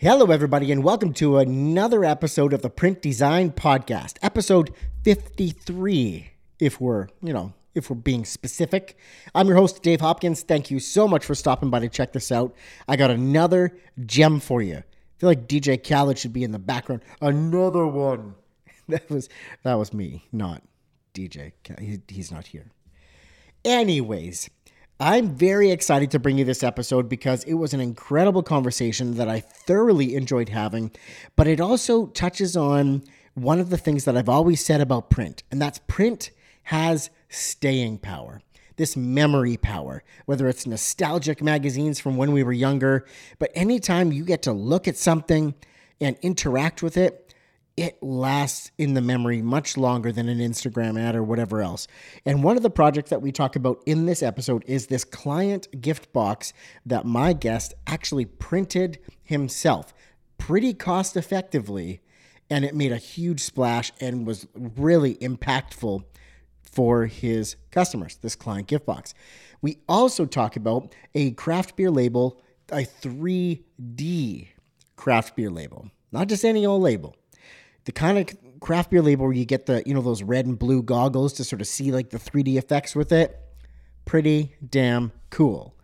Hello, everybody, and welcome to another episode of the Print Design Podcast, episode 53, if we're, you know, if we're being specific. I'm your host, Dave Hopkins. Thank you so much for stopping by to check this out. I got another gem for you. I feel like DJ Khaled should be in the background. Another one. That was that was me, not DJ. He, he's not here. Anyways, I'm very excited to bring you this episode because it was an incredible conversation that I thoroughly enjoyed having, but it also touches on one of the things that I've always said about print, and that's print has staying power. This memory power, whether it's nostalgic magazines from when we were younger, but anytime you get to look at something and interact with it, it lasts in the memory much longer than an Instagram ad or whatever else. And one of the projects that we talk about in this episode is this client gift box that my guest actually printed himself pretty cost effectively. And it made a huge splash and was really impactful for his customers, this client gift box. We also talk about a craft beer label, a 3D craft beer label, not just any old label the kind of craft beer label where you get the you know those red and blue goggles to sort of see like the 3D effects with it. Pretty damn cool.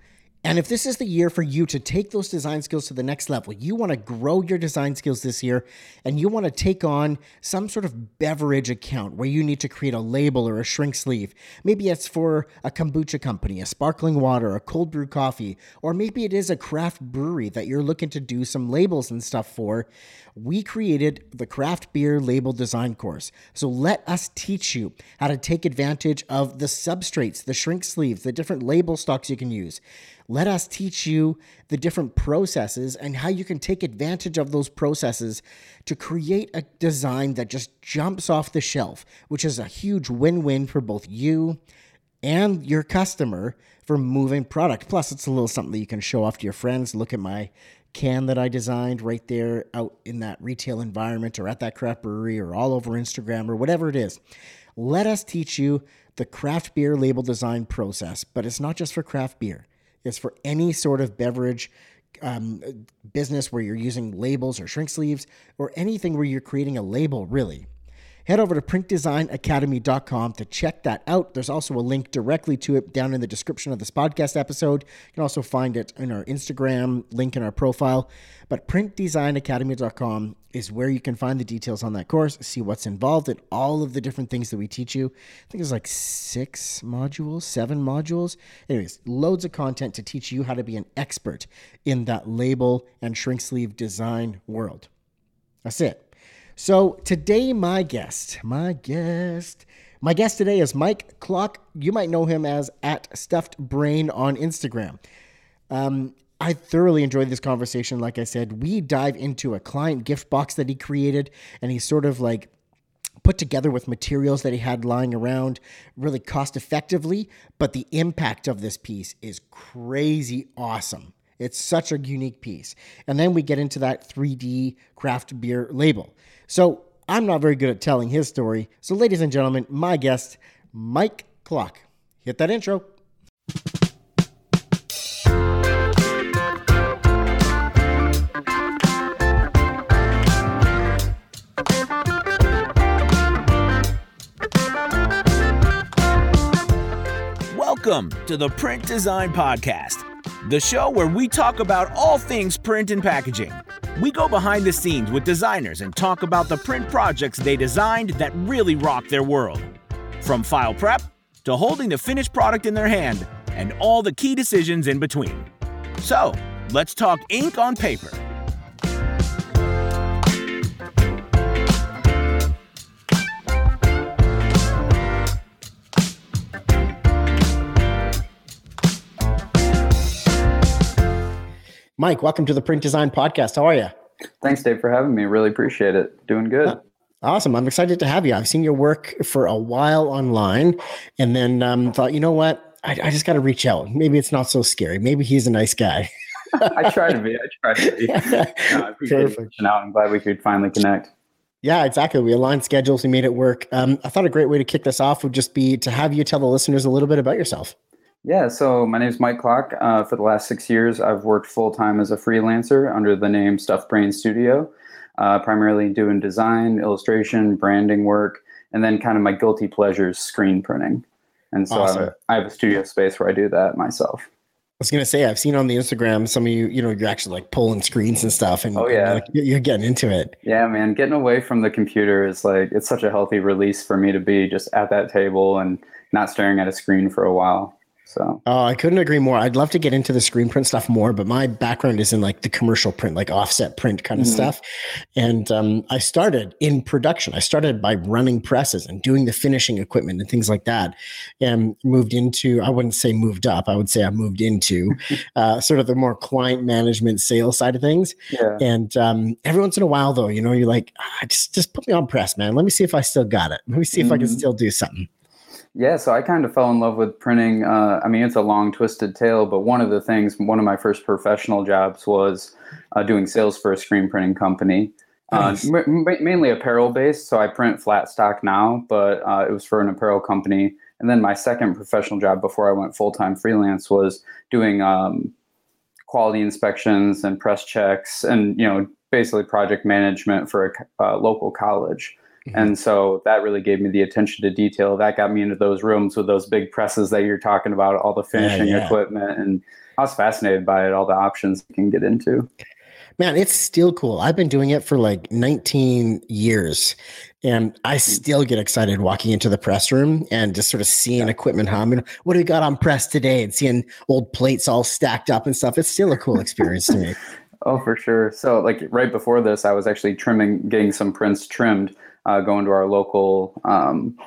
And if this is the year for you to take those design skills to the next level, you want to grow your design skills this year and you want to take on some sort of beverage account where you need to create a label or a shrink sleeve. Maybe it's for a kombucha company, a sparkling water, a cold brew coffee, or maybe it is a craft brewery that you're looking to do some labels and stuff for. We created the craft beer label design course. So let us teach you how to take advantage of the substrates, the shrink sleeves, the different label stocks you can use. Let us teach you the different processes and how you can take advantage of those processes to create a design that just jumps off the shelf, which is a huge win win for both you and your customer for moving product. Plus, it's a little something that you can show off to your friends. Look at my can that I designed right there out in that retail environment or at that craft brewery or all over Instagram or whatever it is. Let us teach you the craft beer label design process, but it's not just for craft beer. It's for any sort of beverage um, business where you're using labels or shrink sleeves or anything where you're creating a label, really. Head over to printdesignacademy.com to check that out. There's also a link directly to it down in the description of this podcast episode. You can also find it in our Instagram link in our profile. But printdesignacademy.com is where you can find the details on that course, see what's involved in all of the different things that we teach you. I think it's like six modules, seven modules. Anyways, loads of content to teach you how to be an expert in that label and shrink sleeve design world. That's it. So today, my guest, my guest, my guest today is Mike Clock. You might know him as at Stuffed Brain on Instagram. Um, I thoroughly enjoyed this conversation. Like I said, we dive into a client gift box that he created, and he sort of like put together with materials that he had lying around really cost effectively. But the impact of this piece is crazy awesome. It's such a unique piece. And then we get into that 3D craft beer label. So I'm not very good at telling his story. So, ladies and gentlemen, my guest, Mike Klock. Hit that intro. Welcome to the Print Design Podcast, the show where we talk about all things print and packaging. We go behind the scenes with designers and talk about the print projects they designed that really rock their world. From file prep to holding the finished product in their hand and all the key decisions in between. So, let's talk ink on paper. Mike, welcome to the Print Design Podcast. How are you? Thanks, Dave, for having me. Really appreciate it. Doing good. Uh, awesome. I'm excited to have you. I've seen your work for a while online and then um, thought, you know what? I, I just got to reach out. Maybe it's not so scary. Maybe he's a nice guy. I try to be. I try to be. no, I appreciate Perfect. out. I'm glad we could finally connect. Yeah, exactly. We aligned schedules. We made it work. Um, I thought a great way to kick this off would just be to have you tell the listeners a little bit about yourself. Yeah, so my name is Mike Clock. Uh, for the last six years, I've worked full time as a freelancer under the name Stuff Brain Studio, uh, primarily doing design, illustration, branding work, and then kind of my guilty pleasures, screen printing. And so awesome. I, I have a studio space where I do that myself. I was gonna say I've seen on the Instagram some of you, you know, you're actually like pulling screens and stuff, and oh yeah, like, you're getting into it. Yeah, man, getting away from the computer is like it's such a healthy release for me to be just at that table and not staring at a screen for a while. So oh, I couldn't agree more. I'd love to get into the screen print stuff more, but my background is in like the commercial print, like offset print kind of mm-hmm. stuff. And um, I started in production. I started by running presses and doing the finishing equipment and things like that, and moved into I wouldn't say moved up. I would say I moved into uh, sort of the more client management sales side of things. Yeah. And um, every once in a while, though, you know, you're like, ah, just just put me on press, man. Let me see if I still got it. Let me see if mm-hmm. I can mm-hmm. still do something. Yeah, so I kind of fell in love with printing. Uh, I mean, it's a long, twisted tale, but one of the things, one of my first professional jobs was uh, doing sales for a screen printing company. Uh, nice. Uh, m- mainly apparel based, so I print flat stock now, but uh, it was for an apparel company. And then my second professional job before I went full time freelance was doing um, quality inspections and press checks, and you know, basically project management for a uh, local college. Mm-hmm. And so that really gave me the attention to detail. That got me into those rooms with those big presses that you're talking about, all the finishing yeah, yeah. equipment. And I was fascinated by it, all the options you can get into. Man, it's still cool. I've been doing it for like 19 years. And I mm-hmm. still get excited walking into the press room and just sort of seeing yeah. equipment hum and what do we got on press today and seeing old plates all stacked up and stuff. It's still a cool experience to me. Oh, for sure. So, like right before this, I was actually trimming, getting some prints trimmed uh, going to our local um,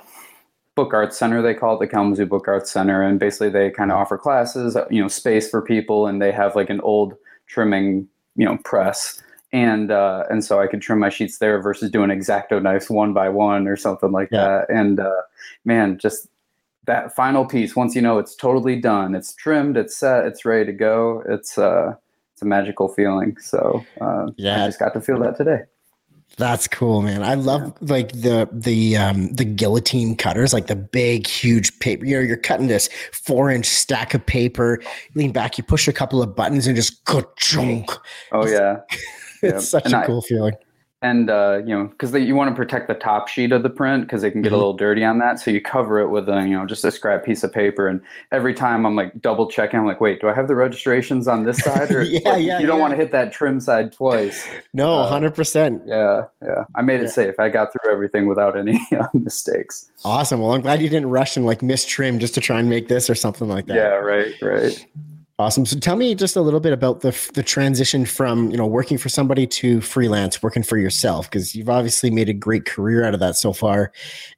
book arts center they call it the kalamazoo book arts center and basically they kind of offer classes you know space for people and they have like an old trimming you know press and uh, and so I could trim my sheets there versus doing exacto knives one by one or something like yeah. that. And uh, man, just that final piece. Once you know it's totally done, it's trimmed, it's set, it's ready to go. It's uh, it's a magical feeling. So uh, yeah, I just got to feel that today. That's cool, man. I love yeah. like the the um the guillotine cutters, like the big, huge paper. You know, you're cutting this four inch stack of paper. You lean back, you push a couple of buttons, and just go chunk. Oh yeah, it's such and a cool feeling and uh, you know because you want to protect the top sheet of the print because it can get mm-hmm. a little dirty on that. So you cover it with a you know just a scrap piece of paper. And every time i'm like double checking i'm like wait do i have the registrations on this side? Or yeah, like, yeah, you don't want to hit that trim side twice. No uh, 100% yeah yeah. I made it yeah. safe. I got through everything without any uh, mistakes. Awesome. Well i'm glad you didn't rush and like miss trim just to try and make this or something like that. Yeah right right Awesome. So tell me just a little bit about the the transition from you know working for somebody to freelance, working for yourself, because you've obviously made a great career out of that so far.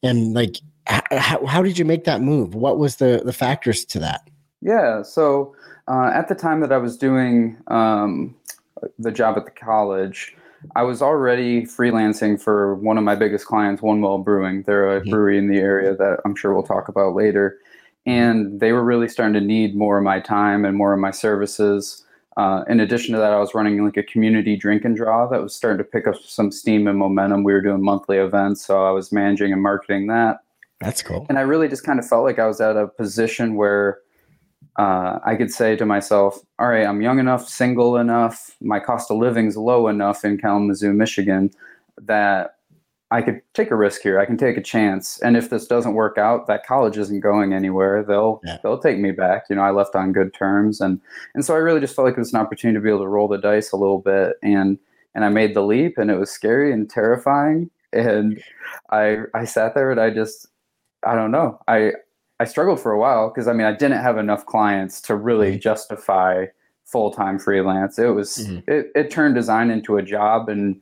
And like, how, how did you make that move? What was the the factors to that? Yeah. So uh, at the time that I was doing um, the job at the college, I was already freelancing for one of my biggest clients, One Well Brewing. They're a mm-hmm. brewery in the area that I'm sure we'll talk about later and they were really starting to need more of my time and more of my services. Uh, in addition to that, I was running like a community drink and draw that was starting to pick up some steam and momentum. We were doing monthly events, so I was managing and marketing that. That's cool. And I really just kind of felt like I was at a position where uh, I could say to myself, all right, I'm young enough, single enough, my cost of living's low enough in Kalamazoo, Michigan, that I could take a risk here. I can take a chance. And if this doesn't work out, that college isn't going anywhere. They'll yeah. they'll take me back. You know, I left on good terms and and so I really just felt like it was an opportunity to be able to roll the dice a little bit and and I made the leap and it was scary and terrifying. And I I sat there and I just I don't know. I I struggled for a while because I mean I didn't have enough clients to really justify full time freelance. It was mm-hmm. it, it turned design into a job and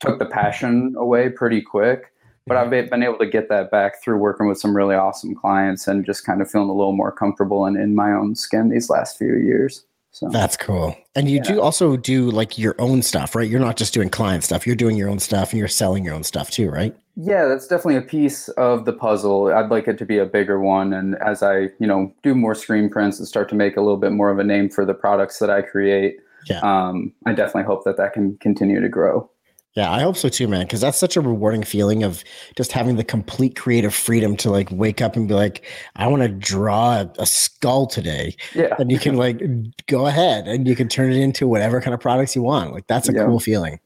took the passion away pretty quick. But I've been able to get that back through working with some really awesome clients and just kind of feeling a little more comfortable and in my own skin these last few years. So that's cool. And you yeah. do also do like your own stuff, right? You're not just doing client stuff, you're doing your own stuff and you're selling your own stuff too, right? Yeah, that's definitely a piece of the puzzle. I'd like it to be a bigger one. And as I, you know, do more screen prints and start to make a little bit more of a name for the products that I create, yeah. um, I definitely hope that that can continue to grow. Yeah, I hope so too, man. Because that's such a rewarding feeling of just having the complete creative freedom to like wake up and be like, I want to draw a, a, skull today. Yeah. And you can like go ahead and you can turn it into whatever kind of products you want. Like that's a yeah. cool feeling.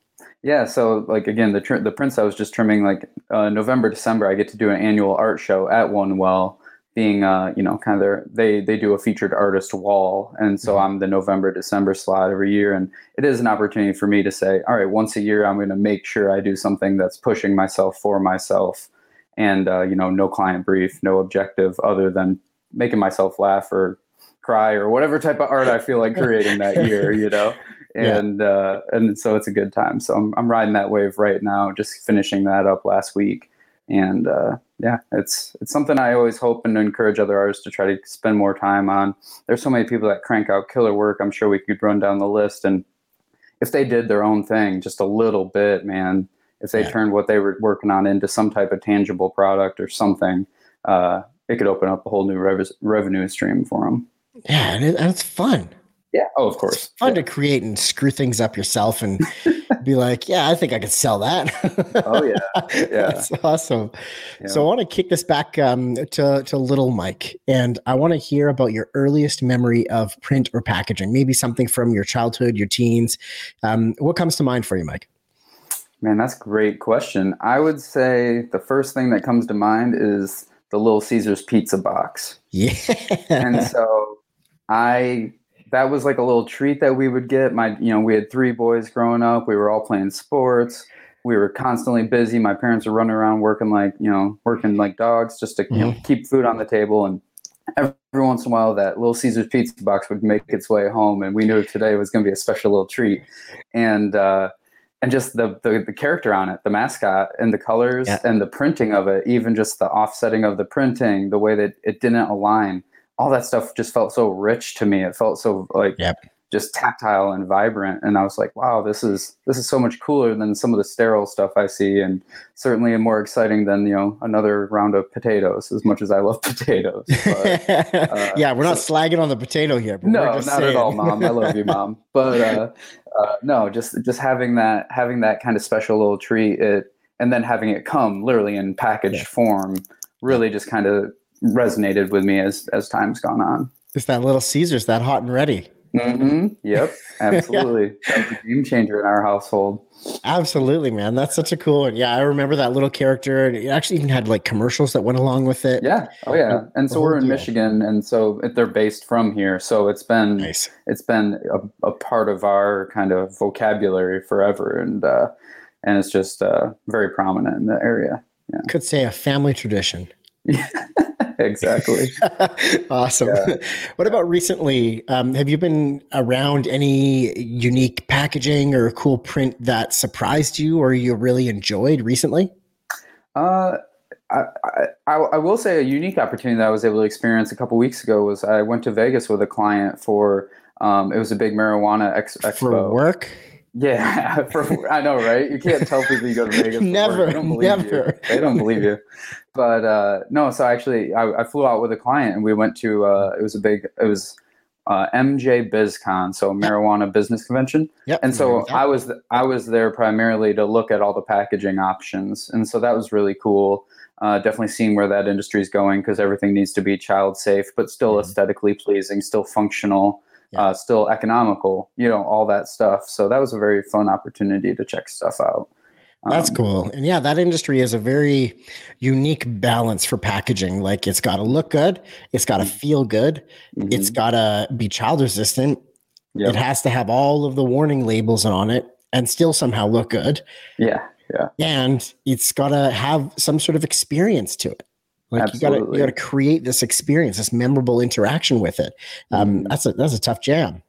Yeah. So like again, the tr- the prints I was just trimming like uh, November, December, I get to do an annual art show at One Well being uh, you know kind of their they they do a featured artist wall. And so mm-hmm. i'm the november december slot every year. And it is an opportunity for me to say all right once a year i'm going to make sure i do something that's pushing myself for myself. And uh, you know no client brief no objective other than making myself laugh or cry or whatever type of art i feel like creating that year you know? And yeah. uh, and so it's a good time. So I'm, I'm riding that wave right now just finishing that up last week and uh, yeah, it's it's something I always hope and encourage other artists to try to spend more time on. There's so many people that crank out killer work. I'm sure we could run down the list, and if they did their own thing just a little bit, man, if they yeah. turned what they were working on into some type of tangible product or something, uh, it could open up a whole new rev- revenue stream for them. Yeah, and, it, and it's fun. Yeah. Oh, of course. It's fun yeah. to create and screw things up yourself and be like, yeah, I think I could sell that. oh yeah. Yeah. That's awesome. Yeah. So I want to kick this back um, to, to little Mike and I want to hear about your earliest memory of print or packaging, maybe something from your childhood, your teens. Um, what comes to mind for you, Mike? Man, that's a great question. I would say the first thing that comes to mind is the Little Caesars pizza box. Yeah. And so I that was like a little treat that we would get. My, you know, we had three boys growing up. We were all playing sports. We were constantly busy. My parents were running around working like, you know, working like dogs just to, you know, mm-hmm. keep food on the table. And every once in a while, that Little Caesars pizza box would make its way home, and we knew today was going to be a special little treat. And uh, and just the, the, the character on it, the mascot, and the colors yeah. and the printing of it, even just the offsetting of the printing, the way that it didn't align all that stuff just felt so rich to me. It felt so like yep. just tactile and vibrant. And I was like, wow, this is this is so much cooler than some of the sterile stuff I see, and certainly more exciting than you know another round of potatoes. As much as I love potatoes, but, uh, yeah, we're not so, slagging on the potato here. no, not saying. at all, mom. I love you, mom. But uh, uh, no, just just having that having that kind of special little treat, it and then having it come literally in packaged yeah. form really just kind of resonated with me as as time's gone on. It's that little Caesars, that hot and ready. Mm-hmm. Yep, absolutely. yeah. Game changer in our household. Absolutely, man. That's such a cool one. Yeah, I remember that little character, and it actually even had like commercials that went along with it. Yeah. Oh yeah. And so we're in deal. Michigan, and so they're based from here. So it's been nice. It's been a, a part of our kind of vocabulary forever, and uh, and it's just uh, very prominent in the area. Yeah. Could say a family tradition. exactly. awesome. Yeah. What about recently? Um, have you been around any unique packaging or a cool print that surprised you or you really enjoyed recently? Uh, I, I, I, will say a unique opportunity that I was able to experience a couple weeks ago was I went to Vegas with a client for um, it was a big marijuana ex- expo for work. Yeah, for, I know, right? You can't tell people you go to Vegas. never, they don't never. You. They don't believe you. But uh, no, so actually, I, I, flew out with a client, and we went to. Uh, it was a big. It was uh, MJ BizCon, so marijuana business convention. Yep. And so I was I was there primarily to look at all the packaging options, and so that was really cool. Uh, definitely seeing where that industry is going because everything needs to be child safe, but still mm-hmm. aesthetically pleasing, still functional yeah. uh, still economical, you know, all that stuff. So that was a very fun opportunity to check stuff out. That's um, cool. And yeah, that industry is a very unique balance for packaging. Like it's got to look good, it's got to mm-hmm. feel good, mm-hmm. it's got to be child resistant. Yep. It has to have all of the warning labels on it and still somehow look good. Yeah. Yeah. And it's got to have some sort of experience to it. Like Absolutely. you got to you got to create this experience, this memorable interaction with it. Um, mm-hmm. That's a that's a tough jam.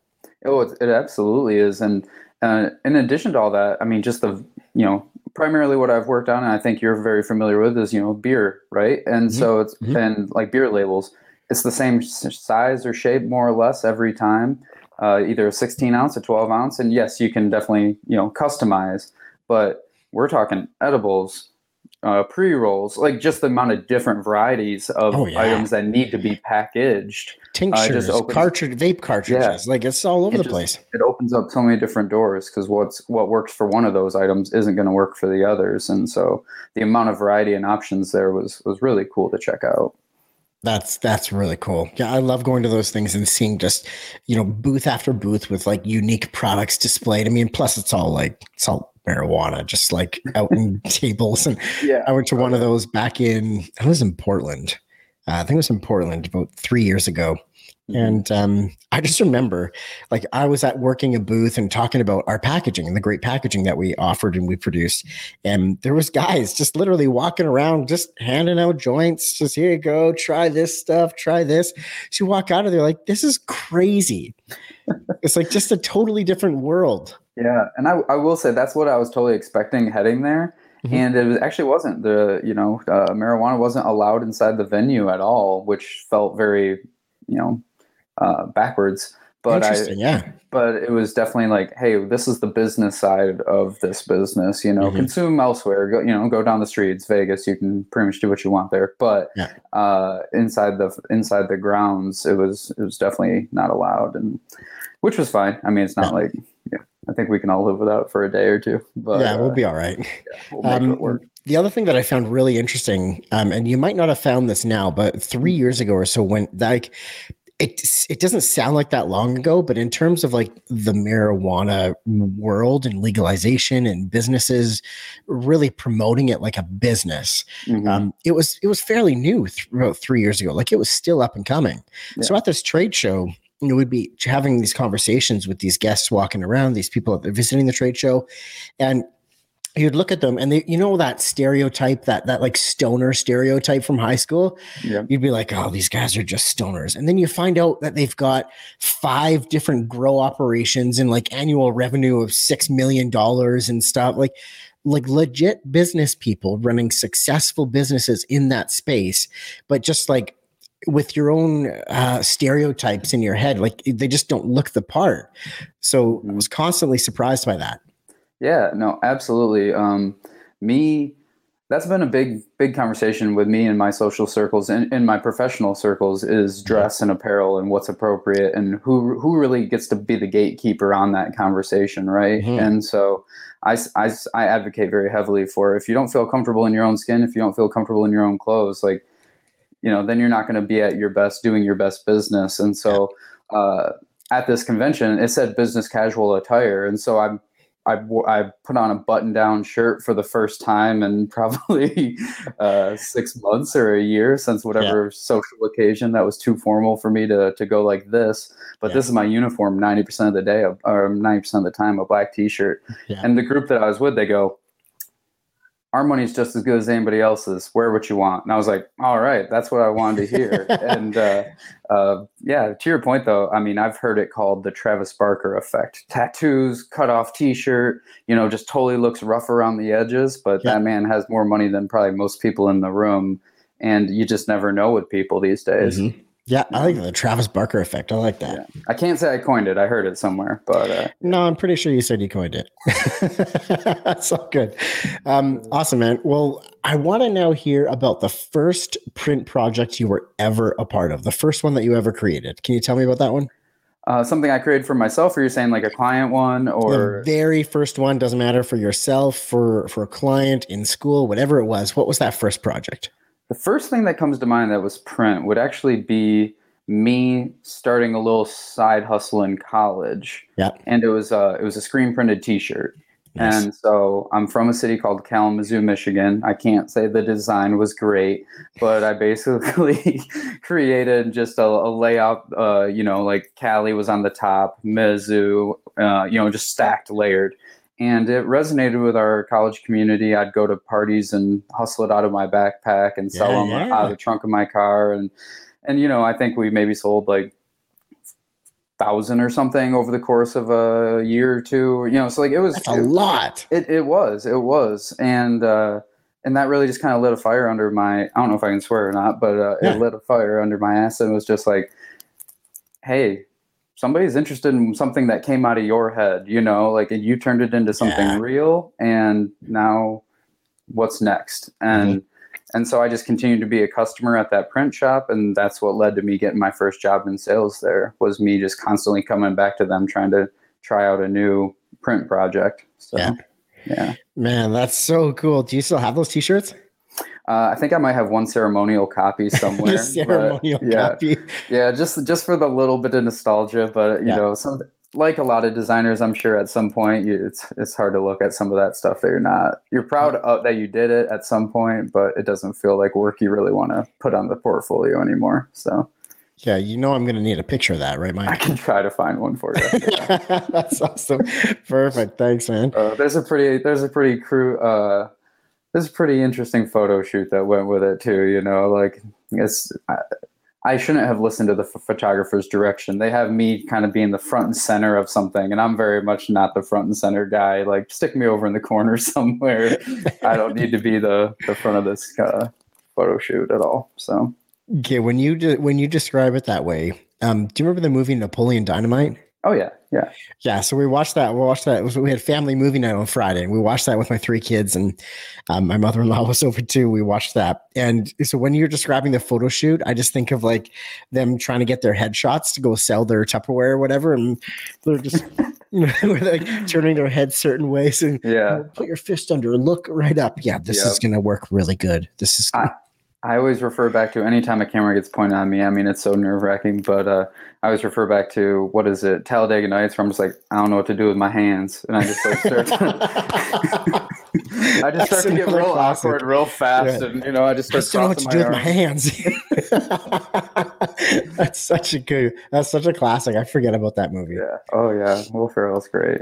Oh, it, it absolutely is. And uh, in addition to all that, I mean, just the you know primarily what I've worked on, and I think you're very familiar with, is you know beer, right? And mm-hmm. so it's mm-hmm. and like beer labels, it's the same size or shape more or less every time, uh, either a 16 ounce, a 12 ounce, and yes, you can definitely you know customize, but we're talking edibles uh, pre rolls, like just the amount of different varieties of Oh, yeah. items that need to be packaged. Tinctures, opens- cartridge, vape cartridges, yeah. like it's all over It the just- place. It opens up so many different doors because what's what works for one of those items isn't going to work for the others, and so the amount of variety and options there was was really cool to check out. That's that's really cool. Yeah, I love going to those things and seeing just you know booth after booth with like unique products displayed. I mean, plus it's all like it's all marijuana, just like out in tables. And Yeah, I went to one of those back in I was in Portland. Uh, I think it was in Portland about three years ago. And um, I just remember, like, I was at working a booth and talking about our packaging and the great packaging that we offered and we produced. And there was guys just literally walking around, just handing out joints. Just here you go, try this stuff, try this. So you walk out of there like, this is crazy. it's like just a totally different world. Yeah, and I, I will say that's what I was totally expecting heading there, Mhm. and it was, actually wasn't. The you know uh, marijuana wasn't allowed inside the venue at all, which felt very you know uh, backwards. But I yeah. but it was definitely like, hey, this is the business side of this business. You know, Mhm. consume elsewhere. Go, you know, go down the streets, Vegas. You can pretty much do what you want there. But Yeah. uh, inside the inside the grounds, it was it was definitely not allowed, and which was fine. I mean, it's not Yeah. like I think we can all live without for a day or two. But yeah, we'll uh, be all right. we'll make Um, the other thing that I found really interesting, um, and you might not have found this now, but three years ago or so, when like it it doesn't sound like that long ago, but in terms of like the marijuana world and legalization and businesses really promoting it like a business, Mhm. um, it was it was fairly new th- about three years ago. Like it was still up and coming. So at this trade show, you know, we'd be having these conversations with these guests walking around, these people that are visiting the trade show, and you'd look at them and they you know that stereotype that that like stoner stereotype from high school? Yeah, you'd be like oh these guys are just stoners. And then you find out that they've got five different grow operations and like annual revenue of six million dollars and stuff like like legit business people running successful businesses in that space but just like with your own uh, stereotypes in your head like they just don't look the part so i was constantly surprised by that Yeah, no, absolutely. Um, me, that's been a big, big conversation with me in my social circles and in my professional circles is dress and apparel and what's appropriate and who who really gets to be the gatekeeper on that conversation, right? Mhm. And so I, I, I advocate very heavily for if you don't feel comfortable in your own skin, if you don't feel comfortable in your own clothes, like you know, then you're not going to be at your best doing your best business. And so uh, at this convention, it said business casual attire, and so I'm I, I put on a button down shirt for the first time in probably uh, six months or a year since whatever social occasion that was too formal for me to, to go like this. But Yeah. this is my uniform 90% of the day, or 90% of the time, a black t shirt. Yeah. And the group that I was with, they go, our money's just as good as anybody else's. Wear what you want. And I was like, all right, that's what I wanted to hear. and uh, uh, yeah, to your point though, I mean, I've heard it called the Travis Barker effect. Tattoos, cut off T-shirt, you know, just totally looks rough around the edges, but Yeah. that man has more money than probably most people in the room, and you just never know with people these days. Mhm. Yeah, I like the Travis Barker effect. I like that. Yeah. I can't say I coined it. I heard it somewhere, but uh, No, I'm pretty sure you said you coined it. That's all good. Um, awesome, man. Well, I want to now hear about the first print project you were ever a part of, the first one that you ever created. Can you tell me about that one? uh, something I created for myself, or you're saying like a client one, or the very first one doesn't matter for yourself, for for a client in school, whatever it was. What was that first project? The first thing that comes to mind that was print would actually be me starting a little side hustle in college. Yeah. And it was uh it was a screen printed t-shirt. Nice. And so I'm from a city called Kalamazoo, Michigan. I can't say the design was great, but I basically created just a, a layout. Uh, you know, like Cali was on the top, Mizzou, uh, you know, just stacked, layered, and it resonated with our college community. I'd go to parties and hustle it out of my backpack and sell Yeah, them yeah. out of the trunk of my car, and and you know, I think we maybe sold like thousand or something over the course of a year or two. You know, so like it was That's a lot. it, it was it was and uh and that really just kind of lit a fire under my i don't know if i can swear or not but uh, Yeah. it lit a fire under my ass and it was just like hey somebody's interested in something that came out of your head you know like and you turned it into something Yeah. real and now what's next and mm-hmm. and so i just continued to be a customer at that print shop and that's what led to me getting my first job in sales there was me just constantly coming back to them trying to try out a new print project so Yeah. yeah Man, that's so cool. Do you still have those T-shirts? Uh, i think i might have one ceremonial copy somewhere ceremonial yeah copy. yeah just just for the little bit of nostalgia but you Yeah. know some like a lot of designers i'm sure at some point you, it's it's hard to look at some of that stuff that you're not you're proud of that you did it at some point but it doesn't feel like work you really want to put on the portfolio anymore so Yeah, you know I'm going to need a picture of that, right, Mike? i can try to find one for you that's awesome. Perfect. Thanks, man. uh, there's a pretty there's a pretty crew uh there's a pretty interesting photo shoot that went with it too you know like it's I, I shouldn't have listened to the ph- photographer's direction. They have me kind of being the front and center of something and i'm very much not the front and center guy like stick me over in the corner somewhere. I don't need to be the the front of this uh, photo shoot at all so. Okay, when you de- when you describe it that way, um, do you remember the movie Napoleon Dynamite? oh yeah yeah Yeah, so we watched that. We watched that. Was, we had family movie night on Friday, and we watched that with my three kids, and um, my mother in law was over too. We watched that, and so when you're describing the photo shoot, I just think of like them trying to get their headshots to go sell their Tupperware or whatever, and they're just you know like turning their heads certain ways and yeah put your fist under, look right up. Yeah, this Yep. is gonna work really good. This is I- I always refer back to anytime a camera gets pointed on me. I mean, it's so nerve wracking, but uh, I always refer back to what is it, Talladega Nights, where I'm just like, I don't know what to do with my hands, and I just like start. To, I just start to get real classic. awkward, real fast, Yeah. and you know, I just I start just don't know what to do with my hands. that's such a good. That's such a classic. I forget about that movie. Yeah. Oh yeah. Will Ferrell's great.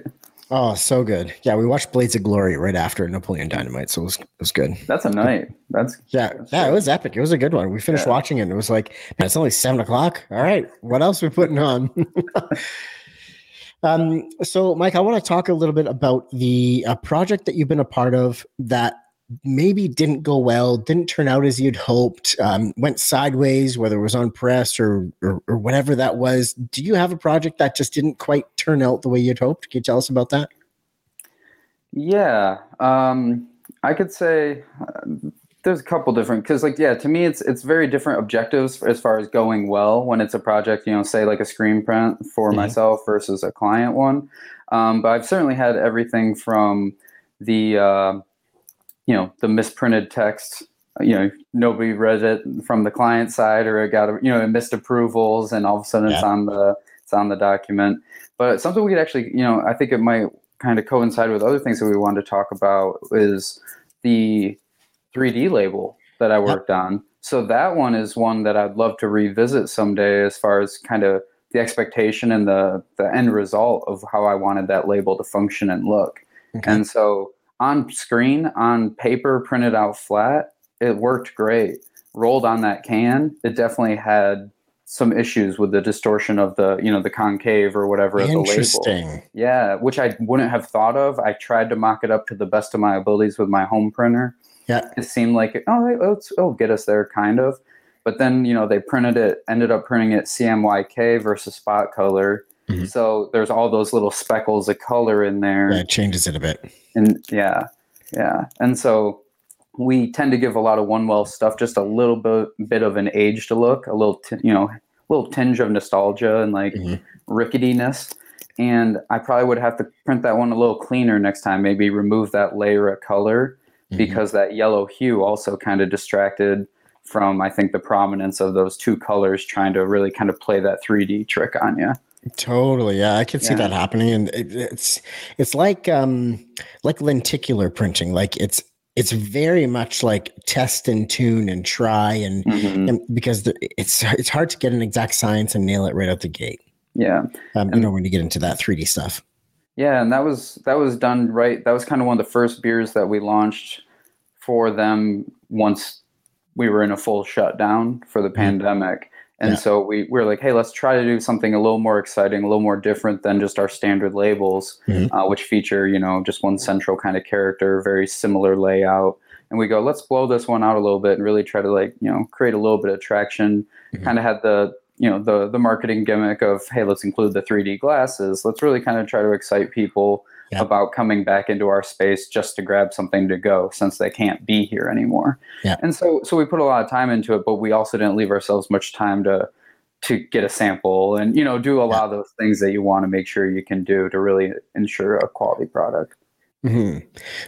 Oh, so good. Yeah, we watched Blades of Glory right after Napoleon Dynamite, so it was, it was good. That's a night. That's Yeah, yeah, it was epic. It was a good one. We finished Yeah. watching it, and it was like, man, it's only seven o'clock. All right, what else we putting on? um, so, Mike, I want to talk a little bit about the uh, project that you've been a part of that maybe didn't go well, didn't turn out as you'd hoped, um, went sideways, whether it was on press or, or or whatever that was. Do you have a project that just didn't quite turn out the way you'd hoped? Can you tell us about that? Yeah, um, I could say uh, there's a couple different because, like, yeah, to me, it's it's very different objectives as far as going well when it's a project, you know, say like a screen print for Mhm. myself versus a client one. Um, but I've certainly had everything from the uh, you know the misprinted text. You know, nobody read it from the client side, or it got you know it missed approvals, and all of a sudden it's on the it's on the document. But something we could actually, you know, I think it might kind of coincide with other things that we wanted to talk about is the 3D label that I worked on. So that one is one that I'd love to revisit someday as far as kind of the expectation and the the end result of how I wanted that label to function and look. Okay. And so on screen, on paper, printed out flat, it worked great. Rolled on that can, it definitely had some issues with the distortion of the, you know, the concave or whatever of the label. Interesting. Yeah, which I wouldn't have thought of. I tried to mock it up to the best of my abilities with my home printer. Yeah. It seemed like, oh, it's, it'll get us there, kind of. But then, you know, they printed it, ended up printing it CMYK versus spot color. Mhm. So there's all those little speckles of color in there. Yeah, it changes it a bit. And yeah, yeah. And so we tend to give a lot of one well stuff just a little bit, bit of an aged look, a little, t- you know, little tinge of nostalgia and like Mhm. ricketiness. And I probably would have to print that one a little cleaner next time. Maybe remove that layer of color Mhm. because that yellow hue also kind of distracted from I think the prominence of those two colors trying to really kind of play that 3D trick on you. Totally, yeah, I could see Yeah. that happening, and it, it's it's like um like lenticular printing. Like it's it's very much like test and tune and try and, Mhm. and because the, it's it's hard to get an exact science and nail it right out the gate. Yeah. Um, you know when you get into that 3D stuff. Yeah, and that was that was done right. That was kind of one of the first beers that we launched for them once we were in a full shutdown for the pandemic. And Yeah. so we, we were like, hey, let's try to do something a little more exciting, a little more different than just our standard labels, Mhm. uh, which feature, you know, just one central kind of character, very similar layout. And we go, let's blow this one out a little bit and really try to like, you know, create a little bit of traction. Mhm. Kind of had the, you know, the the marketing gimmick of, hey, let's include the 3D glasses. Let's really kind of try to excite people Yeah. about coming back into our space just to grab something to go since they can't be here anymore. Yeah. And so so we put a lot of time into it, but we also didn't leave ourselves much time to to get a sample and you know do a lot of those things that you want to make sure you can do to really ensure a quality product. Hmm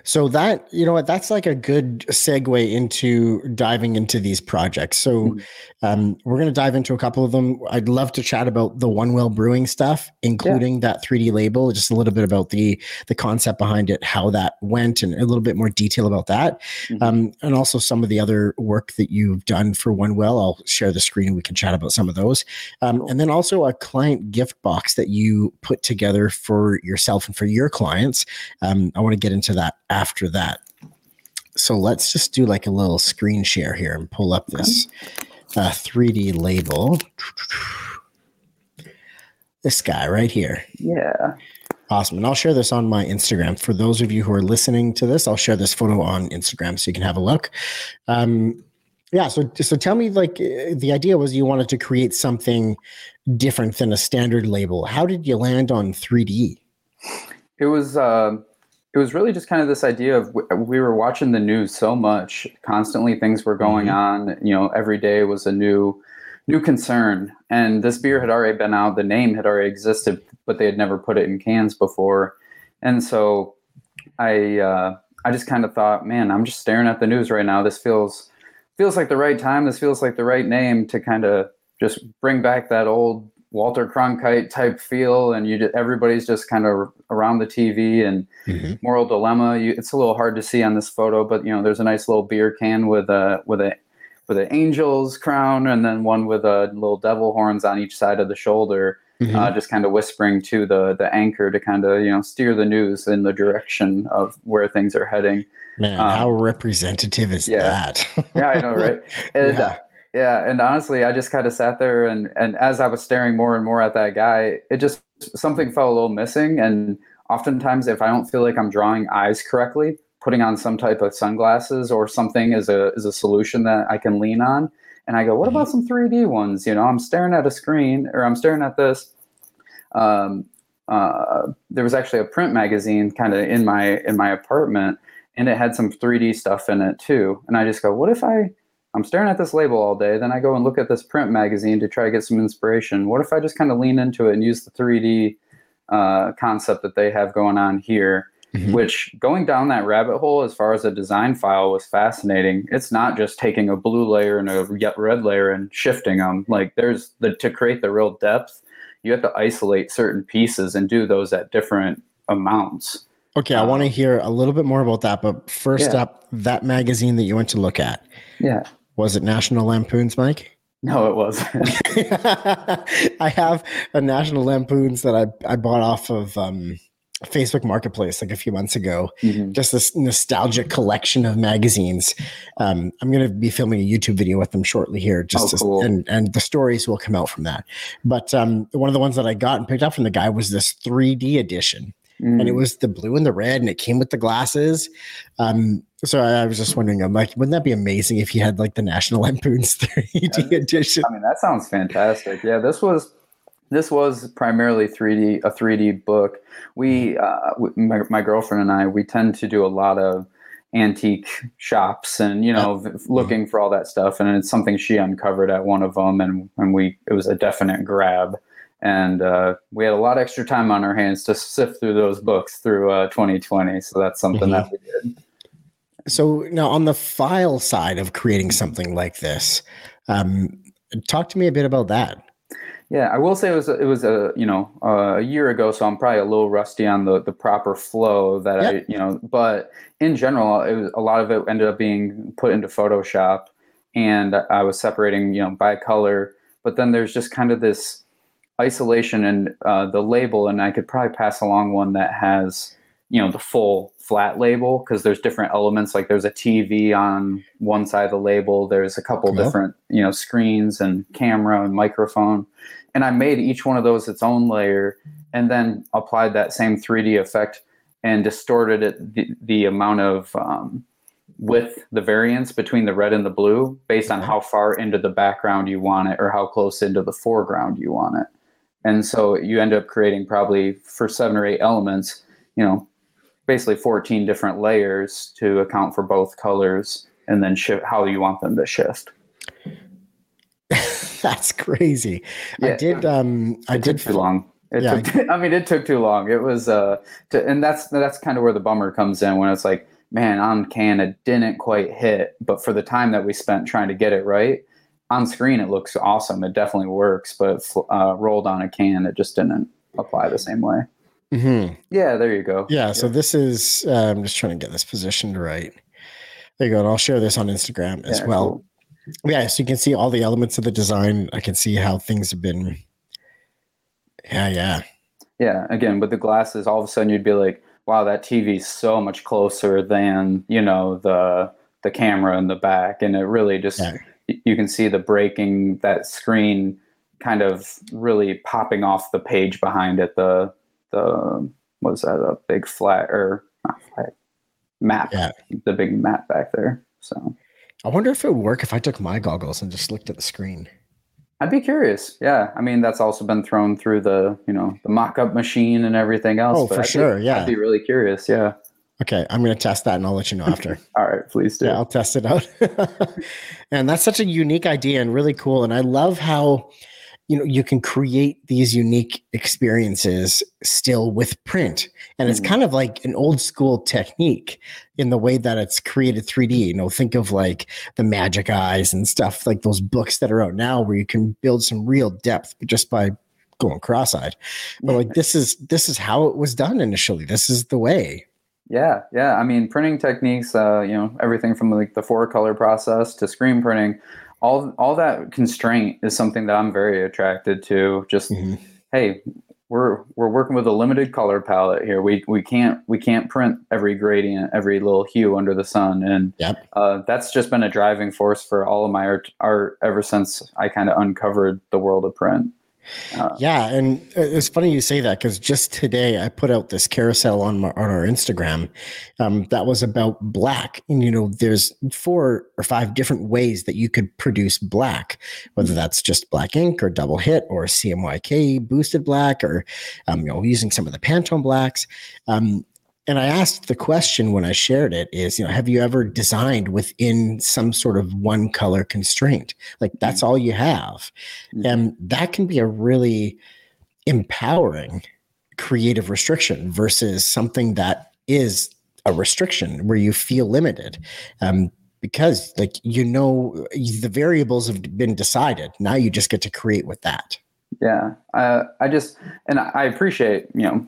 So that you know what that's like a good segue into diving into these projects. So Mhm. um, we're going to dive into a couple of them. I'd love to chat about the One Well Brewing stuff, including that 3D label, just a little bit about the the concept behind it, how that went, and a little bit more detail about that, Mhm. um, and also some of the other work that you've done for One Well. I'll share the screen and we can chat about some of those, um, and then also a client gift box that you put together for yourself and for your clients. Um, I want to get into that after that. So let's just do like a little screen share here and pull up this uh, 3D label. This guy right here. Yeah. Awesome. And I'll share this on my Instagram. For those of you who are listening to this, I'll share this photo on Instagram so you can have a look. Um, yeah. So, so tell me, like, uh, the idea was you wanted to create something different than a standard label. How did you land on 3D? it was uh, it was really just kind of this idea of we were watching the news so much constantly things were going Mhm. on you know every day was a new new concern. And this beer had already been out the name had already existed but they had never put it in cans before. And so i uh, i just kind of thought man i'm just staring at the news right now. This feels feels like the right time. This feels like the right name to kind of just bring back that old Walter Cronkite type feel, and you just, everybody's just kind of around the TV and moral dilemma. You, it's a little hard to see on this photo, but you know there's a nice little beer can with a with a with an angel's crown, and then one with a little devil horns on each side of the shoulder, Mhm. uh, just kind of whispering to the the anchor to kind of you know steer the news in the direction of where things are heading. Man, um, how representative is yeah. that? Yeah, I know, right? And, Yeah. uh, yeah, and honestly, I just kind of sat there, and and as I was staring more and more at that guy, it just something felt a little missing. And oftentimes, if I don't feel like I'm drawing eyes correctly, putting on some type of sunglasses or something is a is a solution that I can lean on. And I go, what about some 3D ones? You know, I'm staring at a screen, or I'm staring at this. Um, uh, there was actually a print magazine kind of in my in my apartment, and it had some 3D stuff in it too. And I just go, what if I I'm staring at this label all day. Then I go and look at this print magazine to try to get some inspiration. What if I just kind of lean into it and use the 3D uh, concept that they have going on here? Mhm. Which going down that rabbit hole as far as a design file was fascinating. It's not just taking a blue layer and a red layer and shifting them. Like there's the to create the real depth, you have to isolate certain pieces and do those at different amounts. Okay, I want to hear a little bit more about that. But first Yeah. up, that magazine that you went to look at Yeah. Was it National Lampoons, Mike? No, it wasn't. I have a National Lampoons that I, I bought off of um, Facebook Marketplace like a few months ago. Mhm. Just this nostalgic collection of magazines. Um, I'm going to be filming a YouTube video with them shortly here, just Oh, to, and and the stories will come out from that. But um, one of the ones that I got and picked up from the guy was this 3D edition and it Mm. was the blue and the red, and it came with the glasses. Um, so I, I was just wondering, I'm like, wouldn't that be amazing if you had like the National Lampoons 3D edition? I mean, that sounds fantastic. Yeah, this was this was primarily 3D a 3D book. We, uh, my, my girlfriend and I, we tend to do a lot of antique shops and you know looking for all that stuff and it's something she uncovered at one of them and and we it was a definite grab and uh, we had a lot of extra time on our hands to sift through those books through uh, 2020 so that's something that we did So now on the file side of creating something like this, um, talk to me a bit about that. Yeah, I will say it was a, it was a you know uh, a year ago, so I'm probably a little rusty on the the proper flow that I you know. But in general, it was a lot of it ended up being put into Photoshop, and I was separating you know by color. But then there's just kind of this isolation and uh, the label, and I could probably pass along one that has you know the full flat label because there's different elements like there's a tv on one side of the label there's a couple Cool. different you know screens and camera and microphone. And i made each one of those its own layer and then applied that same 3d effect and distorted it the, the amount of um, width the variance between the red and the blue based on how far into the background you want it or how close into the foreground you want it and so you end up creating probably for seven or eight elements you know basically 14 different layers to account for both colors and then shift how you want them to shift. That's crazy. I did. Um, I It did. took too long. It Yeah. took, I mean, it took too long. It was, uh, to, and that's that's kind of where the bummer comes in when it's like, man, on can it didn't quite hit, but for the time that we spent trying to get it right, on screen it looks awesome. It definitely works, but uh, rolled on a can, it just didn't apply the same way. Mhm. Yeah, there you go. Yeah. So this is. Uh, I'm just trying to get this positioned right. There you go. And I'll share this on Instagram as Yeah, well. cool. Yeah. So you can see all the elements of the design. I can see how things have been. Yeah. Yeah. Yeah, again, with the glasses, all of a sudden you'd be like, "Wow, that TV's so much closer than you know the the camera in the back," and it really just Yeah. You can see the breaking that screen kind of really popping off the page behind it. The the what was that a big flat or not flat map? Yeah. the big map back there. So I wonder if it would work if I took my goggles and just looked at the screen. I'd be curious. Yeah, I mean that's also been thrown through the you know the mock-up machine and everything else. Oh, but for I'd be- sure, yeah. I'd be really curious. Yeah. Okay, I'm going to test that and I'll let you know after. All right, please do. yeah, I'll test it out. and that's such a unique idea and really cool. And I love how you know you can create these unique experiences still with print. And it's Mhm. kind of like an old school technique in the way that it's created 3D. You know, think of like the magic eyes and stuff, like those books that are out now where you can build some real depth just by going cross-eyed. But like this is this is how it was done initially. This is the way. Yeah, yeah. I mean, printing techniques. Uh, you know, everything from like the four color process to screen printing. All all that constraint is something that I'm very attracted to. Just Mhm. hey, we're we're working with a limited color palette here. We we can't we can't print every gradient, every little hue under the sun, and Yep. uh, that's just been a driving force for all of my art, art ever since I kind of uncovered the world of print. Uh, Yeah, and uh, it's funny you say that because just today I put out this carousel on my, on our Instagram um, that was about black, and you know, there's four or five different ways that you could produce black, whether that's just black ink or double hit or CMYK boosted black or um, you know using some of the Pantone blacks. Um, and I asked the question when I shared it is, you know, have you ever designed within some sort of one color constraint? Like that's all you have. Mhm. And that can be a really empowering creative restriction versus something that is a restriction where you feel limited. Um, because like you know the variables have been decided. Now you just get to create with that. Yeah, uh, I just and I appreciate you know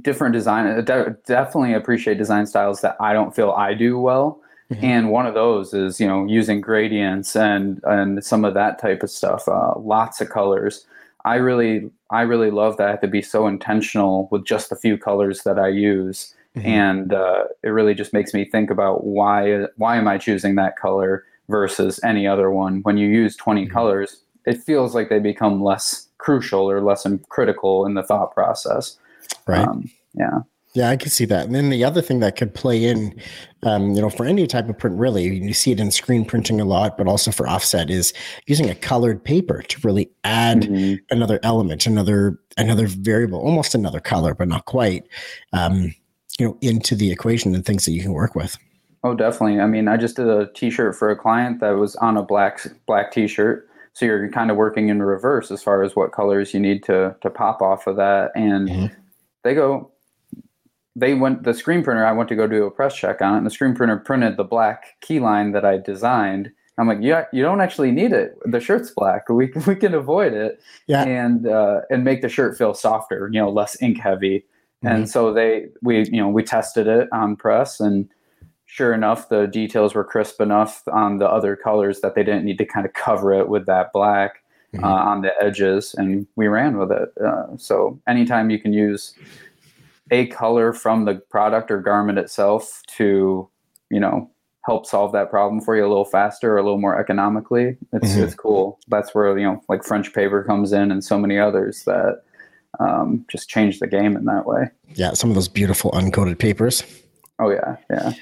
different design. de- definitely appreciate design styles that I don't feel I do well, Mhm. and one of those is you know using gradients and and some of that type of stuff. Uh, lots of colors. I really I really love that I have to be so intentional with just the few colors that I use, Mhm. and uh, it really just makes me think about why why am I choosing that color versus any other one. When you use 20 Mhm. colors, it feels like they become less crucial or less critical in the thought process. Right. Um, yeah. Yeah, I can see that. And then the other thing that could play in, um, you know, for any type of print, really, you see it in screen printing a lot, but also for offset, is using a colored paper to really add Mhm. another element, another another variable, almost another color, but not quite, um, you know, into the equation and things that you can work with. Oh, definitely. I mean, I just did a T-shirt for a client that was on a black black T-shirt. So you're kind of working in reverse as far as what colors you need to to pop off of that, and Mhm. They go. They went the screen printer. I went to go do a press check on it, and the screen printer printed the black key line that I designed. I'm like, yeah, you don't actually need it. The shirt's black. We we can avoid it, Yeah. and uh, and make the shirt feel softer. You know, less ink heavy. And so they we you know we tested it on press, and sure enough, the details were crisp enough on the other colors that they didn't need to kind of cover it with that black Mhm. uh, on the edges, and we ran with it. Uh, so anytime you can use a color from the product or garment itself to you know help solve that problem for you a little faster or a little more economically it's Mhm. it's cool that's where you know like french paper comes in and so many others that um, just change the game in that way Yeah, some of those beautiful uncoated papers. oh yeah yeah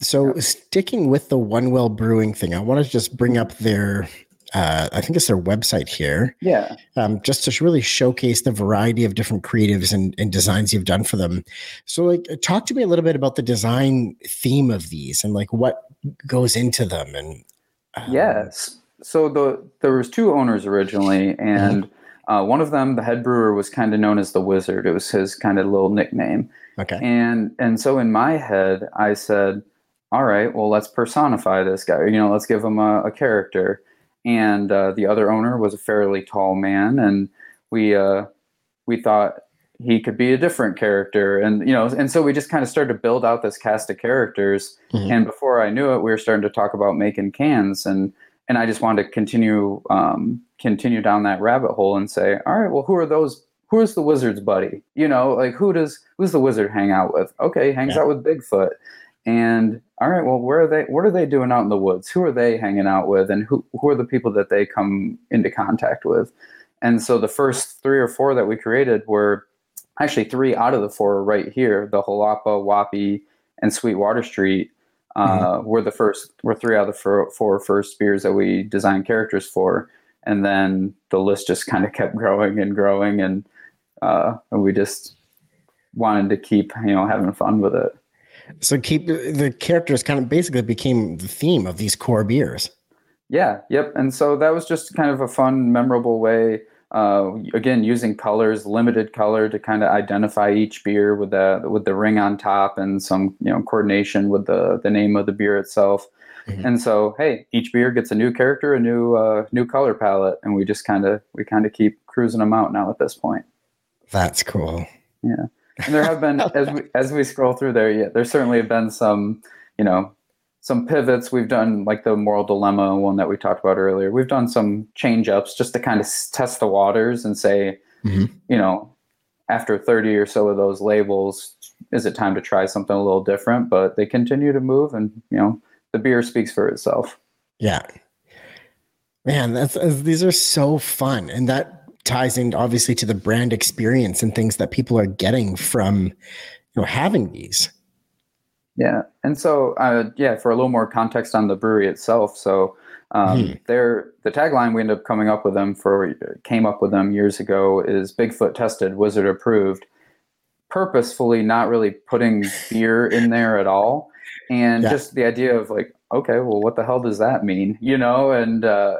So sticking with the One Well Brewing thing, I want to just bring up their uh, I think it's their website here. Yeah. Um, just to really showcase the variety of different creatives and, and designs you've done for them. So, like, talk to me a little bit about the design theme of these and like what goes into them. And um, yes, so the there was two owners originally, and mm-hmm. uh, one of them, the head brewer, was kind of known as the Wizard. It was his kind of little nickname. Okay. And and so in my head, I said, all right, well, let's personify this guy. You know, let's give him a, a character. And uh, the other owner was a fairly tall man, and we uh, we thought he could be a different character, and you know, and so we just kind of started to build out this cast of characters. Mm-hmm. And before I knew it, we were starting to talk about making cans, and and I just wanted to continue um, continue down that rabbit hole and say, all right, well, who are those who's the wizard's buddy? You know, like who does who's the wizard hang out with? Okay, hangs yeah. out with Bigfoot. And all right, well, where are they? What are they doing out in the woods? Who are they hanging out with? And who who are the people that they come into contact with? And so the first three or four that we created were actually three out of the four right here: the Jalapa, Wapi, and Sweetwater Street. Uh, mm-hmm. were the first were three out of the four, four first beers that we designed characters for, and then the list just kind of kept growing and growing, and uh, and we just wanted to keep you know having fun with it. So keep the characters kind of basically became the theme of these core beers. Yeah, yep. And so that was just kind of a fun, memorable way. Uh, again, using colors, limited color to kind of identify each beer with the with the ring on top and some you know coordination with the the name of the beer itself. Mm-hmm. And so, hey, each beer gets a new character, a new uh, new color palette, and we just kind of we kind of keep cruising them out now at this point. That's cool. Yeah, and there have been as we as we scroll through there, yeah, there certainly have been some, you know, some pivots. We've done like the moral dilemma one that we talked about earlier. We've done some change ups just to kind of test the waters and say, mm-hmm. you know, after 30 or so of those labels, is it time to try something a little different? But they continue to move, and you know, the beer speaks for itself. Yeah, man, that's these are so fun, and that ties in obviously to the brand experience and things that people are getting from you know having these. Yeah. And so uh, yeah for a little more context on the brewery itself so um, hmm. they're the tagline we ended up coming up with them for came up with them years ago is bigfoot tested wizard approved. Purposefully not really putting beer in there at all. And yeah. just the idea of like okay well what the hell does that mean? You know and uh,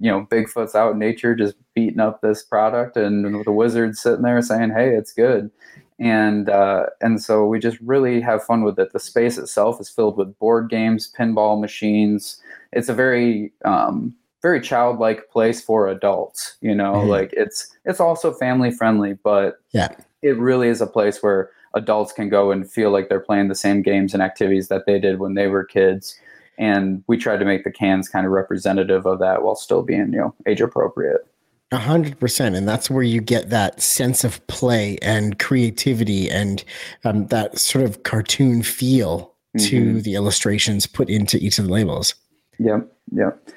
you know bigfoot's out in nature just beating up this product and the wizard's sitting there saying hey it's good. And uh, and so we just really have fun with it. The space itself is filled with board games pinball machines. It's a very um, very childlike place for adults you know? Mm-hmm. like it's it's also family friendly but yeah. it really is a place where adults can go and feel like they're playing the same games and activities that they did when they were kids and we tried to make the cans kind of representative of that while still being you know age appropriate a hundred percent, and that's where you get that sense of play and creativity and um, that sort of cartoon feel mm-hmm. to the illustrations put into each of the labels. Yep, yep,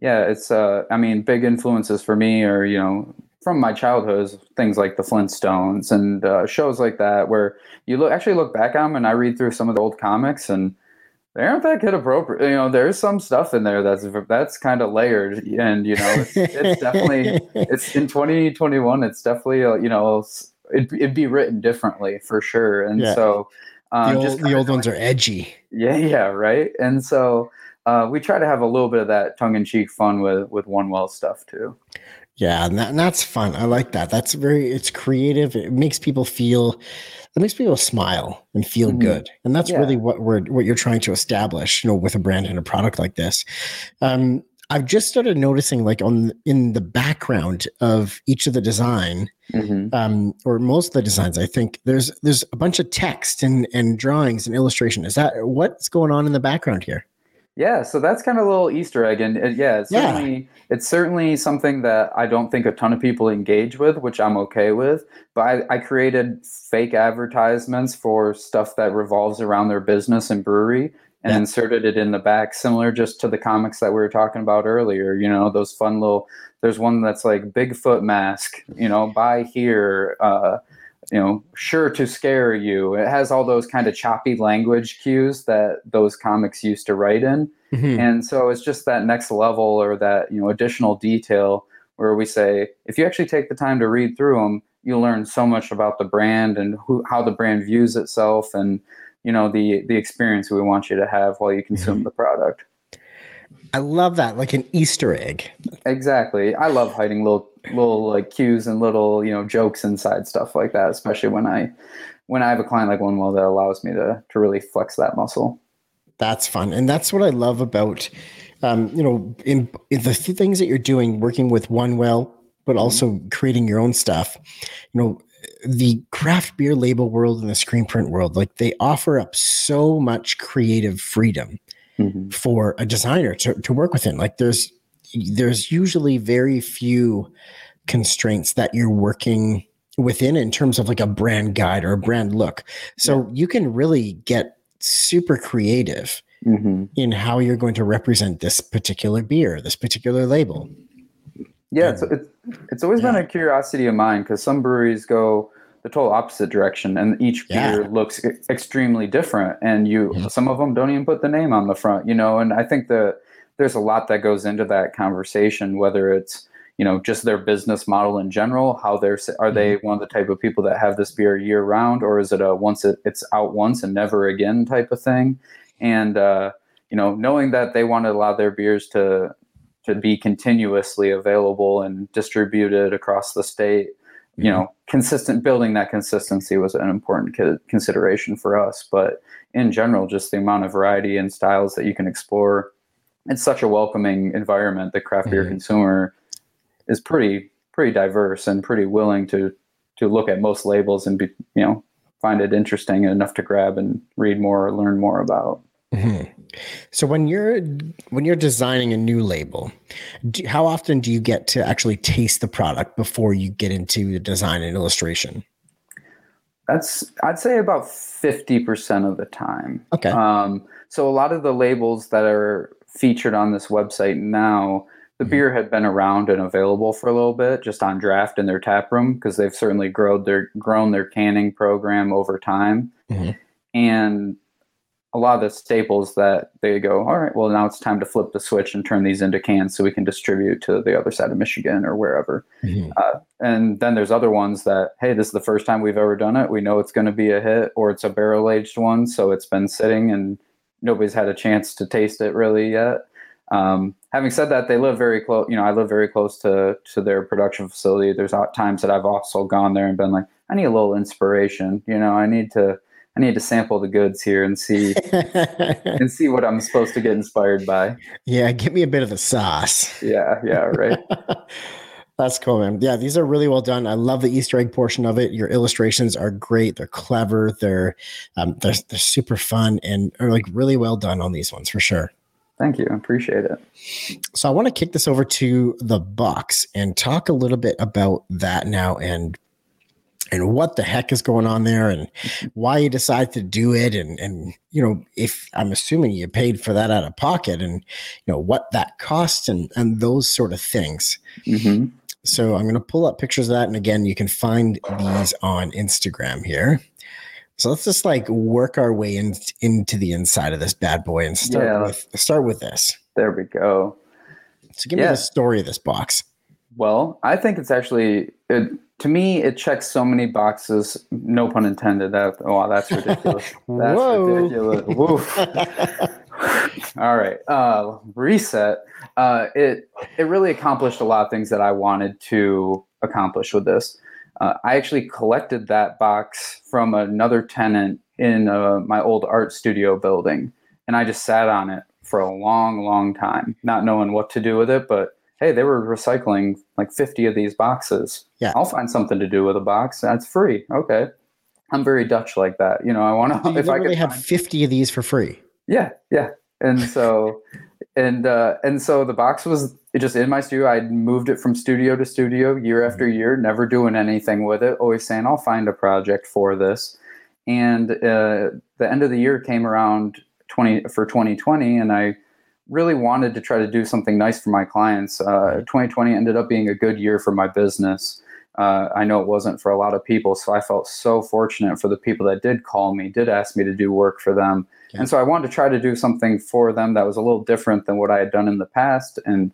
yeah. It's uh, I mean, big influences for me are you know from my childhood things like the Flintstones and uh, shows like that where you look actually look back on them and I read through some of the old comics and they aren't that kid appropriate. You know, there's some stuff in there that's that's kind of layered, and you know, it's, it's definitely it's in 2021. It's definitely uh, you know, it'd, it'd be written differently for sure. And yeah. so um, the old, the old ones are edgy. Yeah, yeah, right. And so uh, we try to have a little bit of that tongue in cheek fun with with one well stuff too. Yeah, and, that, and that's fun. I like that. That's very it's creative. It makes people feel it makes people smile and feel mm-hmm. good. And that's yeah. really what we're what you're trying to establish, you know, with a brand and a product like this. Um, I've just started noticing, like on in the background of each of the design, mm-hmm. um, or most of the designs, I think there's there's a bunch of text and and drawings and illustration. Is that what's going on in the background here? Yeah, so that's kind of a little Easter egg, and yeah, it's certainly yeah. it's certainly something that I don't think a ton of people engage with, which I'm okay with. But I, I created fake advertisements for stuff that revolves around their business and brewery, and yeah. inserted it in the back, similar just to the comics that we were talking about earlier. You know, those fun little. There's one that's like Bigfoot mask. You know, buy here. Uh, you know, sure to scare you. It has all those kind of choppy language cues that those comics used to write in. Mm-hmm. And so it's just that next level or that, you know, additional detail where we say, if you actually take the time to read through them, you'll learn so much about the brand and who, how the brand views itself and, you know, the, the experience we want you to have while you consume mm-hmm. the product. I love that, like an Easter egg. Exactly. I love hiding little little like cues and little you know jokes inside stuff like that, especially when I when I have a client like one well that allows me to to really flex that muscle. That's fun, and that's what I love about um, you know in, in the things that you're doing, working with One Well, but mm-hmm. also creating your own stuff. You know, the craft beer label world and the screen print world, like they offer up so much creative freedom mm-hmm. for a designer to, to work within. Like there's there's usually very few constraints that you're working within in terms of like a brand guide or a brand look. So yeah. you can really get super creative mm-hmm. in how you're going to represent this particular beer, this particular label. Yeah, it's, it's, it's always yeah. been a curiosity of mine because some breweries go the total opposite direction and each yeah. beer looks extremely different and you yeah. some of them don't even put the name on the front you know and i think that there's a lot that goes into that conversation whether it's you know just their business model in general how they're are they mm-hmm. one of the type of people that have this beer year round or is it a once it, it's out once and never again type of thing and uh, you know knowing that they want to allow their beers to to be continuously available and distributed across the state you know consistent building that consistency was an important consideration for us but in general just the amount of variety and styles that you can explore it's such a welcoming environment the craft beer mm-hmm. consumer is pretty pretty diverse and pretty willing to to look at most labels and be you know find it interesting enough to grab and read more or learn more about mm-hmm. So when you're when you're designing a new label, do, how often do you get to actually taste the product before you get into the design and illustration? That's I'd say about fifty percent of the time. Okay. Um, so a lot of the labels that are featured on this website now, the mm-hmm. beer had been around and available for a little bit, just on draft in their tap room because they've certainly grown their grown their canning program over time. Mm-hmm. And a lot of the staples that they go, all right, well, now it's time to flip the switch and turn these into cans so we can distribute to the other side of Michigan or wherever. Mm-hmm. Uh, and then there's other ones that, hey, this is the first time we've ever done it. We know it's going to be a hit, or it's a barrel aged one, so it's been sitting and nobody's had a chance to taste it really yet. Um, having said that, they live very close. You know, I live very close to to their production facility. There's times that I've also gone there and been like, I need a little inspiration. You know, I need to I need to sample the goods here and see and see what I'm supposed to get inspired by. Yeah, give me a bit of the sauce. Yeah, yeah, right. That's cool, man. Yeah, these are really well done. I love the Easter egg portion of it. Your illustrations are great. They're clever. They're um, they're, they're super fun and are like really well done on these ones for sure. Thank you. I appreciate it. So I want to kick this over to the box and talk a little bit about that now and and what the heck is going on there and why you decided to do it and and you know if i'm assuming you paid for that out of pocket and you know what that costs and and those sort of things mm-hmm. so i'm going to pull up pictures of that and again you can find these on instagram here so let's just like work our way in, into the inside of this bad boy and start yeah. with start with this there we go so give yeah. me the story of this box well i think it's actually it, to me, it checks so many boxes. No pun intended. That oh, that's ridiculous. that's ridiculous. Woof. All right. Uh, reset. Uh, it it really accomplished a lot of things that I wanted to accomplish with this. Uh, I actually collected that box from another tenant in uh, my old art studio building, and I just sat on it for a long, long time, not knowing what to do with it, but hey, they were recycling like 50 of these boxes. Yeah. I'll find something to do with a box. That's free. Okay. I'm very Dutch like that. You know, I want to, if I could have find, 50 of these for free. Yeah. Yeah. And so, and, uh, and so the box was just in my studio. I moved it from studio to studio year after mm-hmm. year, never doing anything with it, always saying, I'll find a project for this. And, uh, the end of the year came around 20 for 2020 and I, really wanted to try to do something nice for my clients. Uh, 2020 ended up being a good year for my business. uh, I know it wasn't for a lot of people. So I felt so fortunate for the people that did call me, did ask me to do work for them. And so I wanted to try to do something for them that was a little different than what I had done in the past. And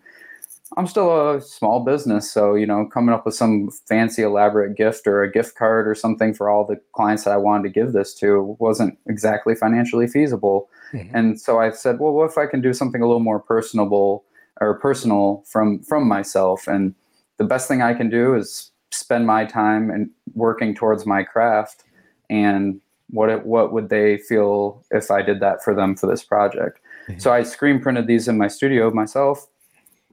I'm still a small business, so you know, coming up with some fancy, elaborate gift or a gift card or something for all the clients that I wanted to give this to wasn't exactly financially feasible. Mm-hmm. And so I said, well, what if I can do something a little more personable or personal from from myself? And the best thing I can do is spend my time and working towards my craft. And what it, what would they feel if I did that for them for this project? Mm-hmm. So I screen printed these in my studio myself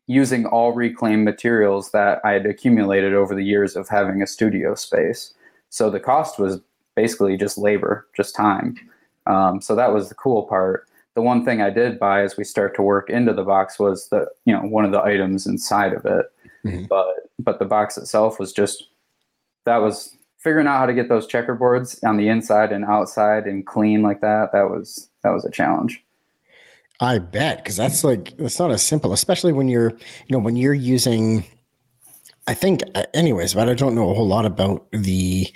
using all reclaimed materials that I had accumulated over the years of having a studio space. So the cost was basically just labor, just time. Um, so that was the cool part. The one thing I did buy as we start to work into the box was the you know one of the items inside of it, mm-hmm. but but the box itself was just that was figuring out how to get those checkerboards on the inside and outside and clean like that. That was that was a challenge. I bet because that's like it's not as simple, especially when you're you know when you're using. I think, uh, anyways, but I don't know a whole lot about the,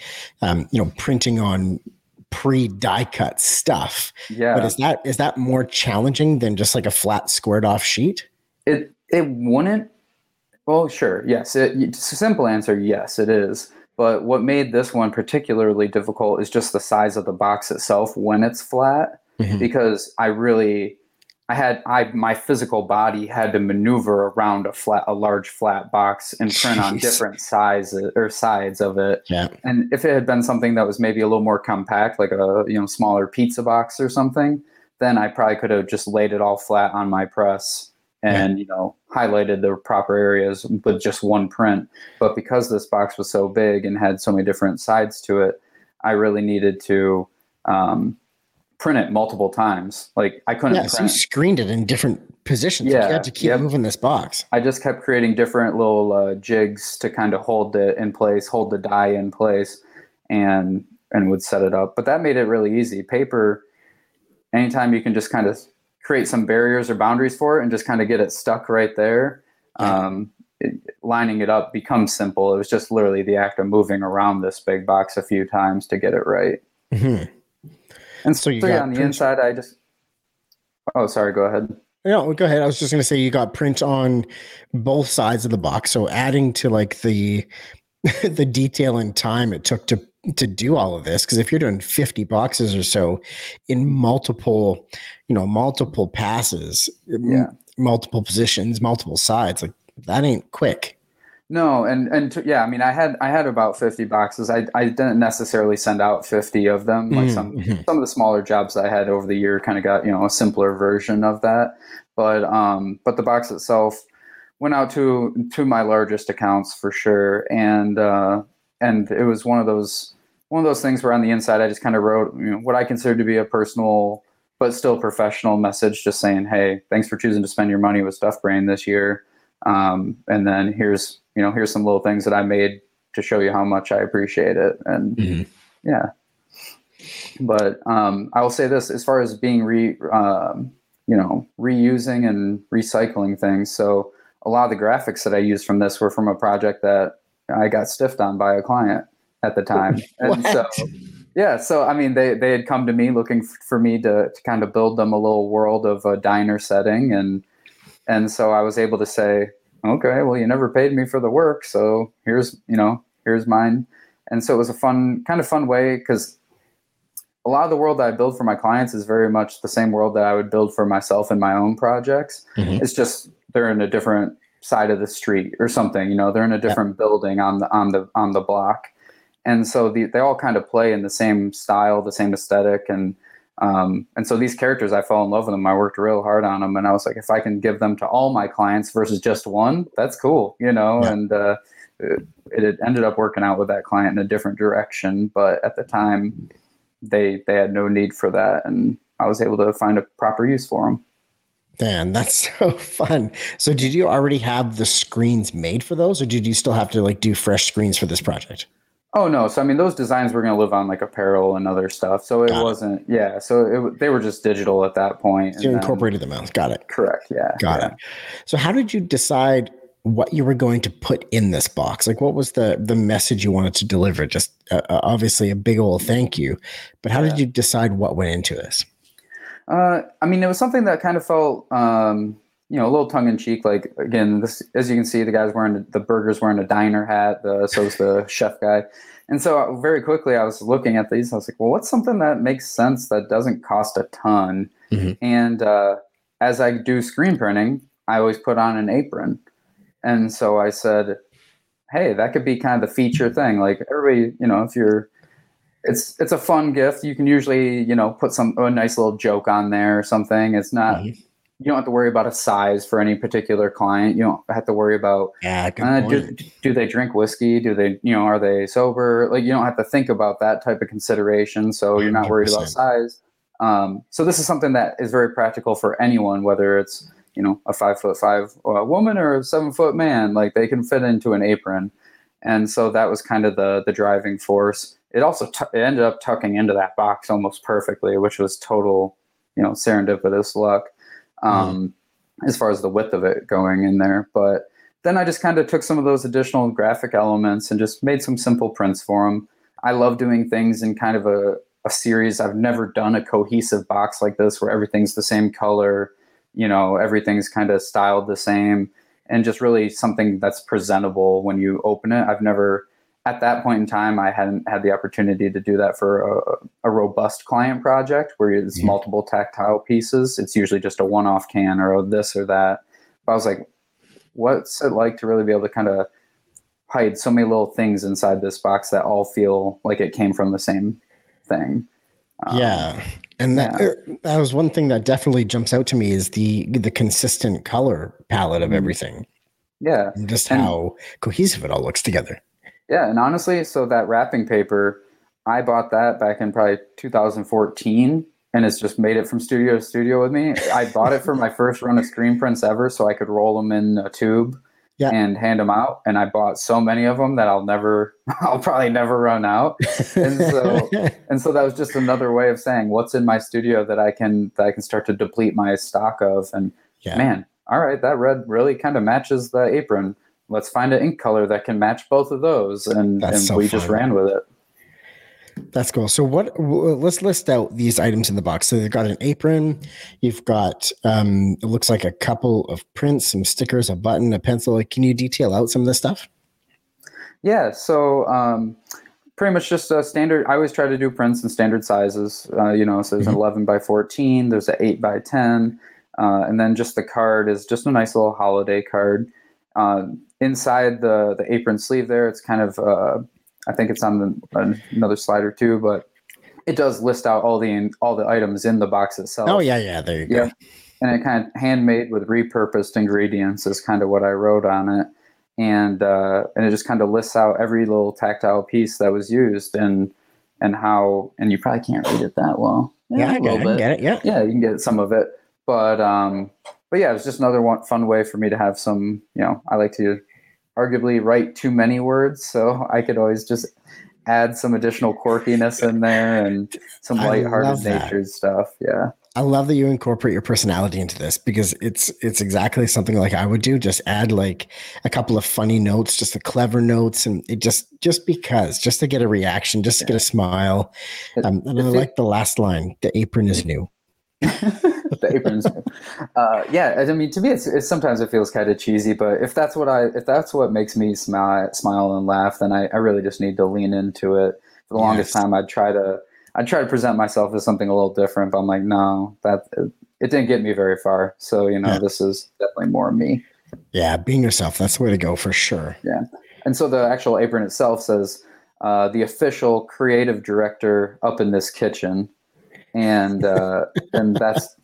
um, you know, printing on pre die cut stuff. Yeah. But is that is that more challenging than just like a flat squared off sheet? It it wouldn't. Well, sure. Yes. It, it's a simple answer. Yes, it is. But what made this one particularly difficult is just the size of the box itself when it's flat, mm-hmm. because I really I had I my physical body had to maneuver around a flat a large flat box and print Jeez. on different sizes or sides of it. Yeah. And if it had been something that was maybe a little more compact, like a you know smaller pizza box or something, then I probably could have just laid it all flat on my press and yeah. you know highlighted the proper areas with just one print. But because this box was so big and had so many different sides to it, I really needed to um, print it multiple times. Like I couldn't. Yeah, so you screened it in different positions. Yeah, you had to keep yep. moving this box. I just kept creating different little uh, jigs to kind of hold it in place, hold the die in place, and and would set it up. But that made it really easy. Paper, anytime you can just kind of create some barriers or boundaries for it and just kind of get it stuck right there. Yeah. Um, it, lining it up becomes simple. It was just literally the act of moving around this big box a few times to get it right. Mm-hmm. And so, you so yeah, on the inside, I just. Oh, sorry. Go ahead. Yeah, go ahead. I was just going to say you got print on both sides of the box, so adding to like the the detail and time it took to to do all of this because if you're doing 50 boxes or so in multiple you know multiple passes yeah. m- multiple positions multiple sides like that ain't quick no, and and to, yeah, I mean, I had I had about fifty boxes. I I didn't necessarily send out fifty of them. Like some mm-hmm. some of the smaller jobs I had over the year kind of got you know a simpler version of that. But um, but the box itself went out to to my largest accounts for sure, and uh, and it was one of those one of those things where on the inside I just kind of wrote you know what I consider to be a personal but still professional message, just saying, hey, thanks for choosing to spend your money with Stuff Brain this year. Um, and then here's you know, here's some little things that I made to show you how much I appreciate it. And mm-hmm. yeah, but um, I will say this as far as being re, um, you know, reusing and recycling things. So a lot of the graphics that I used from this were from a project that I got stiffed on by a client at the time. and so, yeah, so I mean, they, they had come to me looking for me to, to kind of build them a little world of a diner setting. And, and so I was able to say, okay, well, you never paid me for the work, so here's you know here's mine. And so it was a fun kind of fun way because a lot of the world that I build for my clients is very much the same world that I would build for myself in my own projects. Mm-hmm. It's just they're in a different side of the street or something. You know, they're in a different yeah. building on the on the on the block, and so the, they all kind of play in the same style, the same aesthetic, and um, and so these characters, I fell in love with them. I worked real hard on them, and I was like, if I can give them to all my clients versus just one, that's cool, you know. Yeah. And uh, it, it, ended up working out with that client in a different direction, but at the time, they they had no need for that, and I was able to find a proper use for them. Man, that's so fun. So, did you already have the screens made for those, or did you still have to like do fresh screens for this project? Oh no! So I mean, those designs were going to live on like apparel and other stuff. So it Got wasn't. It. Yeah. So it, they were just digital at that point. So you incorporated them out. Got it. Correct. Yeah. Got yeah. it. So how did you decide what you were going to put in this box. Like, what was the the message you wanted to deliver? Just uh, uh obviously a big old thank you, but how yeah. did you decide what went into this? Uh, I mean, it was something that kind of felt, um, you know, a little tongue in cheek. Like again, this as you can see, the guy's wearing the burger's wearing a diner hat. The so's the chef guy, and so uh, very quickly I was looking at these. I was like, well, what's something that makes sense that doesn't cost a ton? Mm-hmm. And uh, as I do screen printing, I always put on an apron. And so I said, hey, that could be kind of the feature thing. Like everybody, you know, if you're it's it's a fun gift. You can usually, you know, put some a nice little joke on there or something. It's not mm-hmm. You don't have to worry about a size for any particular client. You don't have to worry about yeah, uh, do, do, they drink whiskey? Do they, you know, are they sober? Like you don't have to think about that type of consideration. So you're not worried about size. Um, so this is something that is very practical for anyone, whether it's you know a five foot five uh, woman or a seven foot man. Like they can fit into an apron, and so that was kind of the the driving force. It also t- it ended up tucking into that box almost perfectly, which was total you know serendipitous luck um, mm. as far as the width of it going in there. But then I just kind of took some of those additional graphic elements and just made some simple prints for them. I love doing things in kind of a a series. I've never done a cohesive box like this where everything's the same color, you know, everything's kind of styled the same, and just really something that's presentable when you open it. I've never, at that point in time, I hadn't had the opportunity to do that for a, a robust client project where it's mm-hmm. multiple tactile pieces. It's usually just a one off can or this or that. But I was like, what's it like to really be able to kind of hide so many little things inside this box that all feel like it came from the same thing. Um, yeah. And that, yeah. Er, that was one thing that definitely jumps out to me is the the consistent color palette of mm-hmm. everything. Yeah. And just and, how cohesive it all looks together. Yeah, and honestly, so that wrapping paper, I bought that back in probably 2014 and it's just made it from studio to studio with me. I bought it for my first run of screen prints ever so I could roll them in a tube yeah. and hand them out. And I bought so many of them that I'll never, I'll probably never run out. And so, and so that was just another way of saying what's in my studio that I can, that I can start to deplete my stock of. And yeah. man, all right, that red really kind of matches the apron. Let's find an ink color that can match both of those. And, and so we fun. just ran with it. That's cool. So what? Let's list out these items in the box. So they've got an apron. You've got um, it looks like a couple of prints, some stickers, a button, a pencil. Can you detail out some of this stuff? Yeah. So um, pretty much just a standard. I always try to do prints in standard sizes. Uh, you know, so there's mm-hmm. an 11 by 14. There's an 8 by 10, uh, and then just the card is just a nice little holiday card. Uh, inside the the apron sleeve there, it's kind of uh, I think it's on the, another slider too, but it does list out all the all the items in the box itself. Oh yeah, yeah, there you yeah. go. And it kind of handmade with repurposed ingredients is kind of what I wrote on it, and uh, and it just kind of lists out every little tactile piece that was used and and how and you probably can't read it that well. Yeah, yeah I, get it, I get it. Yeah, yeah, you can get some of it, but um, but yeah, it was just another one fun way for me to have some. You know, I like to arguably write too many words, so I could always just add some additional quirkiness in there and some lighthearted nature stuff. Yeah. I love that you incorporate your personality into this because it's it's exactly something like I would do. Just add like a couple of funny notes, just the clever notes, and it just just because, just to get a reaction, just to get a smile. Um, and I like the last line: "The apron is new." the aprons. Uh, yeah, I mean, to me, it's, it's sometimes it feels kind of cheesy, but if that's what I if that's what makes me smile, smile and laugh, then I, I really just need to lean into it. For the yes. longest time, I'd try to I'd try to present myself as something a little different, but I'm like, no, that it, it didn't get me very far. So you know, yeah. this is definitely more me. Yeah, being yourself. That's the way to go for sure. Yeah, and so the actual apron itself says. Uh, the official creative director up in this kitchen, and uh, and that's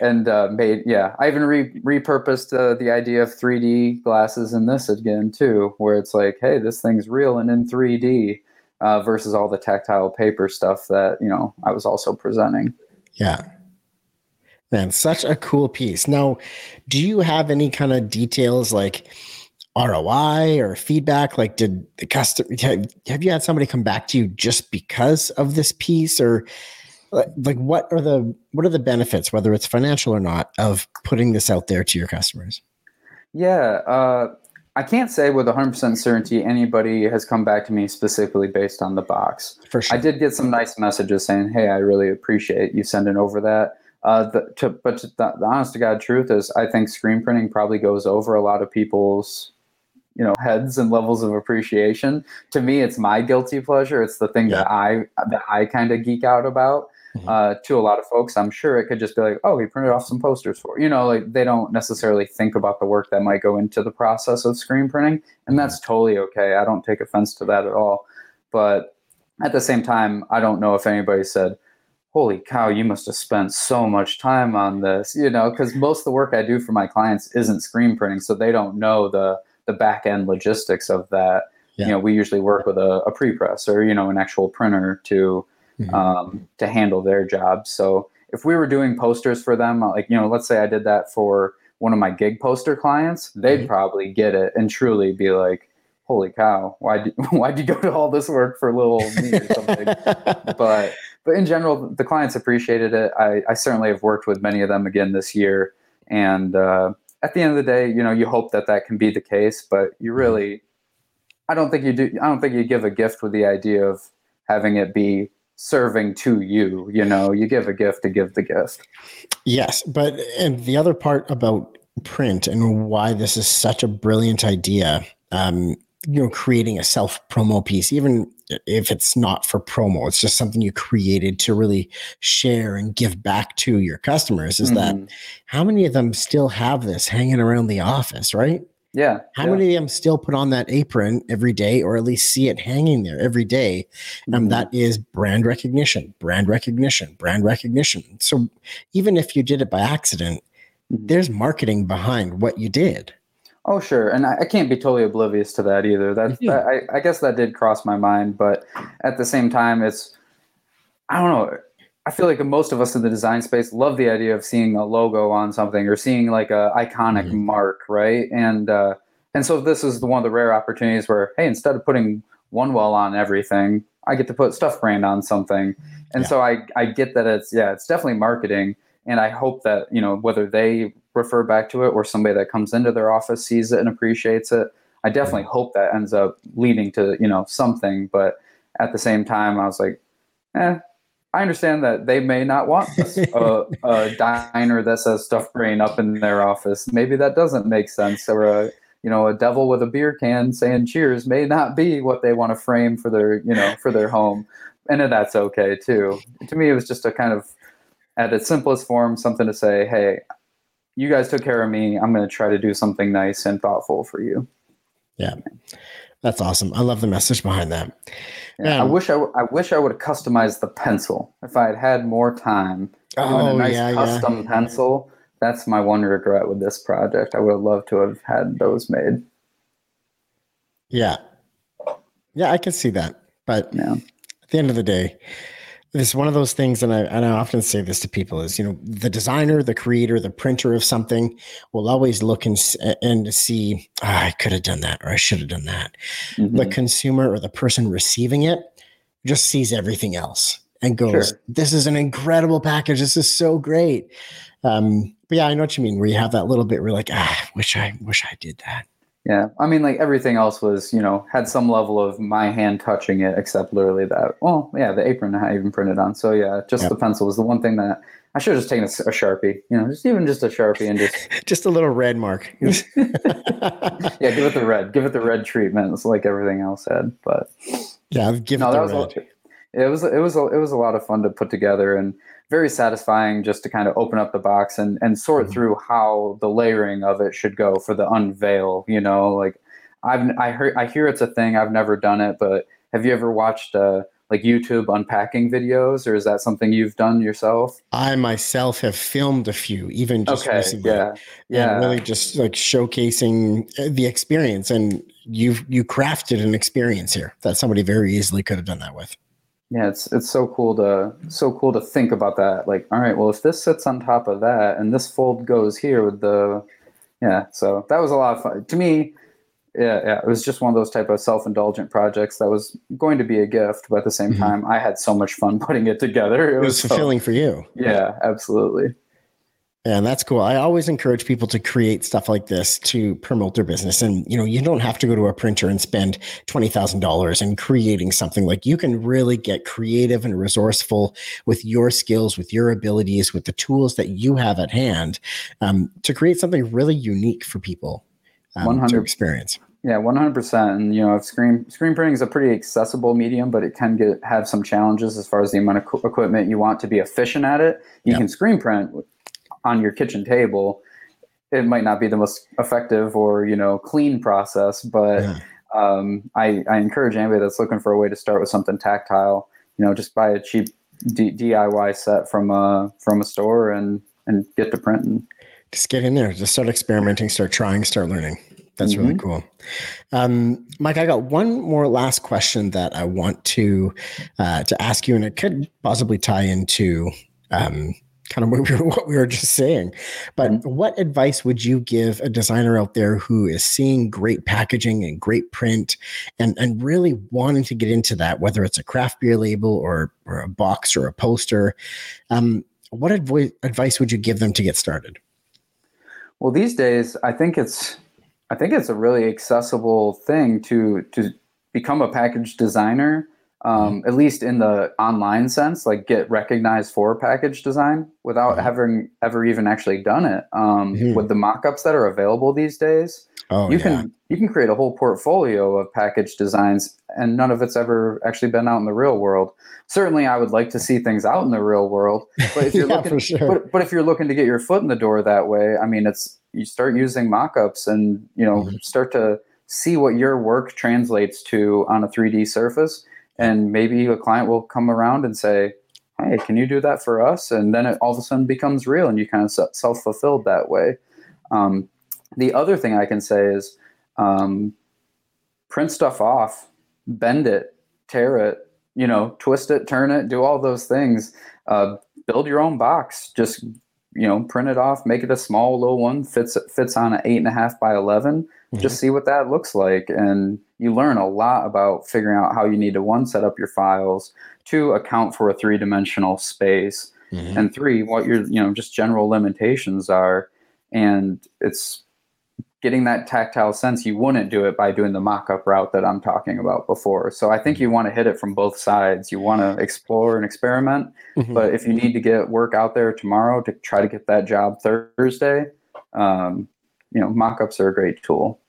and uh, made yeah i even re- repurposed uh, the idea of 3d glasses in this again too where it's like hey this thing's real and in 3d uh, versus all the tactile paper stuff that you know i was also presenting. Yeah. Man such a cool piece. Now do you have any kind of details like ROI or feedback? Like, did the customer have you had somebody come back to you just because of this piece, or like what are the what are the benefits whether it's financial or not of putting this out there to your customers yeah uh, I can't say with 100% certainty anybody has come back to me specifically based on the box. For sure. I did get some nice messages saying, "Hey, I really appreciate you sending over that." Uh, the, to, but to, the, the honest to God truth is, I think screen printing probably goes over a lot of people's, you know, heads and levels of appreciation. To me, it's my guilty pleasure. It's the thing Yeah. that I that I kind of geek out about. Mhm. Uh, to a lot of folks, I'm sure it could just be like, "Oh, he printed off some posters for," you know, like they don't necessarily think about the work that might go into the process of screen printing, and that's totally okay. I don't take offense to that at all. But at the same time, I don't know if anybody said, holy cow, you must have spent so much time on this, you know, because most of the work I do for my clients isn't screen printing, so they don't know the the back end logistics of that. Yeah. You know, we usually work with a, a pre-press or you know an actual printer to Mhm. um, to handle their job. So if we were doing posters for them, like you know, let's say I did that for one of my gig poster clients, they'd Mhm. probably get it and truly be like, "Holy cow, why would why'd you go to all this work for little me or something?" but but in general, the clients appreciated it. I, I certainly have worked with many of them again this year, and uh, at the end of the day, you know, you hope that that can be the case, but you really, I don't think you do. I don't think you give a gift with the idea of having it be serving to you. You know, you give a gift to give the gift. Yes, but and the other part about print and why this is such a brilliant idea, um, you know, creating a self promo piece, even if it's not for promo, it's just something you created to really share and give back to your customers. Is that Mhm. how many of them still have this hanging around the office, right? Yeah? How yeah. many of them still put on that apron every day or at least see it hanging there every day? Um, Mhm. that is brand recognition, brand recognition, brand recognition. So even if you did it by accident, Mhm. there's marketing behind what you did. Oh, sure, and I, I can't be totally oblivious to that either. That, that I, I guess that did cross my mind, but at the same time, it's I don't know. I feel like most of us in the design space love the idea of seeing a logo on something or seeing like a iconic Mhm. mark, right? And uh, and so this is the one of the rare opportunities where hey, instead of putting one well on everything, I get to put stuff brain on something, and Yeah. so I I get that it's yeah, it's definitely marketing, and I hope that you know whether they refer back to it or somebody that comes into their office sees it and appreciates it. I definitely hope that ends up leading to you know something, but at the same time, I was like, eh. I understand that they may not want a, a diner that says stuff brain up in their office. Maybe that doesn't make sense, or a you know a devil with a beer can saying cheers may not be what they want to frame for their you know for their home, and that's okay too. To me, it was just a kind of at its simplest form, something to say, hey, you guys took care of me. I'm going to try to do something nice and thoughtful for you. That's awesome. I love the message behind that. Yeah, I Um, wish I, w- I wish I would have customized the pencil if I had had more time. Oh, a nice yeah, yeah. custom pencil. That's my one regret with this project. I would have loved to have had those made. Yeah. Yeah, I can see that. But Yeah. at the end of the day, it's one of those things, and I, and I often say this to people is, you know, the designer, the creator, the printer of something will always look and, and see, "Ah, I could have done that or I should have done that. The Mhm. consumer or the person receiving it just sees everything else and goes, Sure. This is an incredible package. This is so great. Um, but yeah, I know what you mean, where you have that little bit where you're like, ah, wish I wish I did that. Yeah, I mean, like everything else was, you know, had some level of my hand touching it, except literally that. Well, yeah, the apron I even printed on. So yeah, just the pencil was the one thing that I should have just taken a sharpie, you know, just even just a sharpie and just Just a little red mark. yeah, give it the red, give it the red treatment. It's like everything else had, but yeah, give no, it the red. a, it was it was a, it was a lot of fun to put together and very satisfying just to kind of open up the box and and sort Mhm. through how the layering of it should go for the unveil. You know, like I've I heard I hear it's a thing. I've never done it, but have you ever watched uh, like YouTube unpacking videos, or is that something you've done yourself? I myself have filmed a few, even just okay, recently. yeah, yeah, really just like showcasing uh, the experience. And you've you crafted an experience here that somebody very easily could have done that with. Yeah. It's it's so cool to so cool to think about that. Like, all right, well, if this sits on top of that, and this fold goes here with the, yeah. So that was a lot of fun to me. Yeah, yeah. It was just one of those type of self-indulgent projects that was going to be a gift, but at the same Mhm. time, I had so much fun putting it together. It was so- fulfilling for you. yeah, absolutely. And that's cool. I always encourage people to create stuff like this to promote their business. And you know, you don't have to go to a printer and spend twenty thousand dollars in creating something. Like you can really get creative and resourceful with your skills, with your abilities, with the tools that you have at hand um, to create something really unique for people um, to experience. Yeah, one hundred percent. And you know, if screen screen printing is a pretty accessible medium, but it can get have some challenges as far as the amount of equipment you want to be efficient at it. You yep. can screen print on your kitchen table. It might not be the most effective or you know clean process, but yeah. um, I, I encourage anybody that's looking for a way to start with something tactile. You know, just buy a cheap D- DIY set from a from a store and and get to printing. Just get in there. Just start experimenting. Start trying. Start learning. That's mm-hmm. really cool. Um, Mike, I got one more last question that I want to uh, to ask you, and it could possibly tie into um, kind of what we, were, what we were just saying. But mm-hmm. what advice would you give a designer out there who is seeing great packaging and great print, and and really wanting to get into that, whether it's a craft beer label or or a box or a poster? Um, what advo- advice would you give them to get started? Well, these days, I think it's I think it's a really accessible thing to to become a package designer, um, mm-hmm. at least in the online sense, like get recognized for package design without mm-hmm. having ever even actually done it. Um, mm-hmm. With the mockups that are available these days, oh, you yeah. can you can create a whole portfolio of package designs, and none of it's ever actually been out in the real world. Certainly, I would like to see things out in the real world, but if you're yeah, looking, sure. but, but if you're looking to get your foot in the door that way, I mean, it's you start using mockups and you know mm-hmm. start to see what your work translates to on a 3D surface and maybe a client will come around and say hey can you do that for us? And then it all of a sudden becomes real and you kind of self-fulfilled that way. Um, the other thing i can say is um, print stuff off bend it tear it you know twist it turn it do all those things. Uh, build your own box. Just you know, print it off, make it a small little one, fits fits on an eight and a half by 11 mm-hmm. Just see what that looks like, and you learn a lot about figuring out how you need to one set up your files, two account for a three dimensional space, mm-hmm. and three what your you know just general limitations are. And it's getting that tactile sense, you wouldn't do it by doing the mock-up route that I'm talking about before. So I think you want to hit it from both sides. You want to explore and experiment, mm-hmm. but if you need to get work out there tomorrow to try to get that job Thursday, um, you know, mock-ups are a great tool.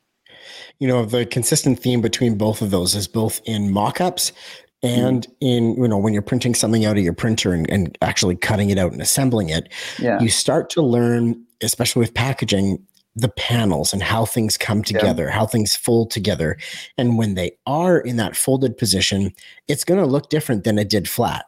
You know, the consistent theme between both of those is both in mock-ups and mm. in you know when you're printing something out of your printer and, and actually cutting it out and assembling it yeah. you start to learn especially with packaging the panels and how things come together, yeah. how things fold together. And when they are in that folded position, it's going to look different than it did flat.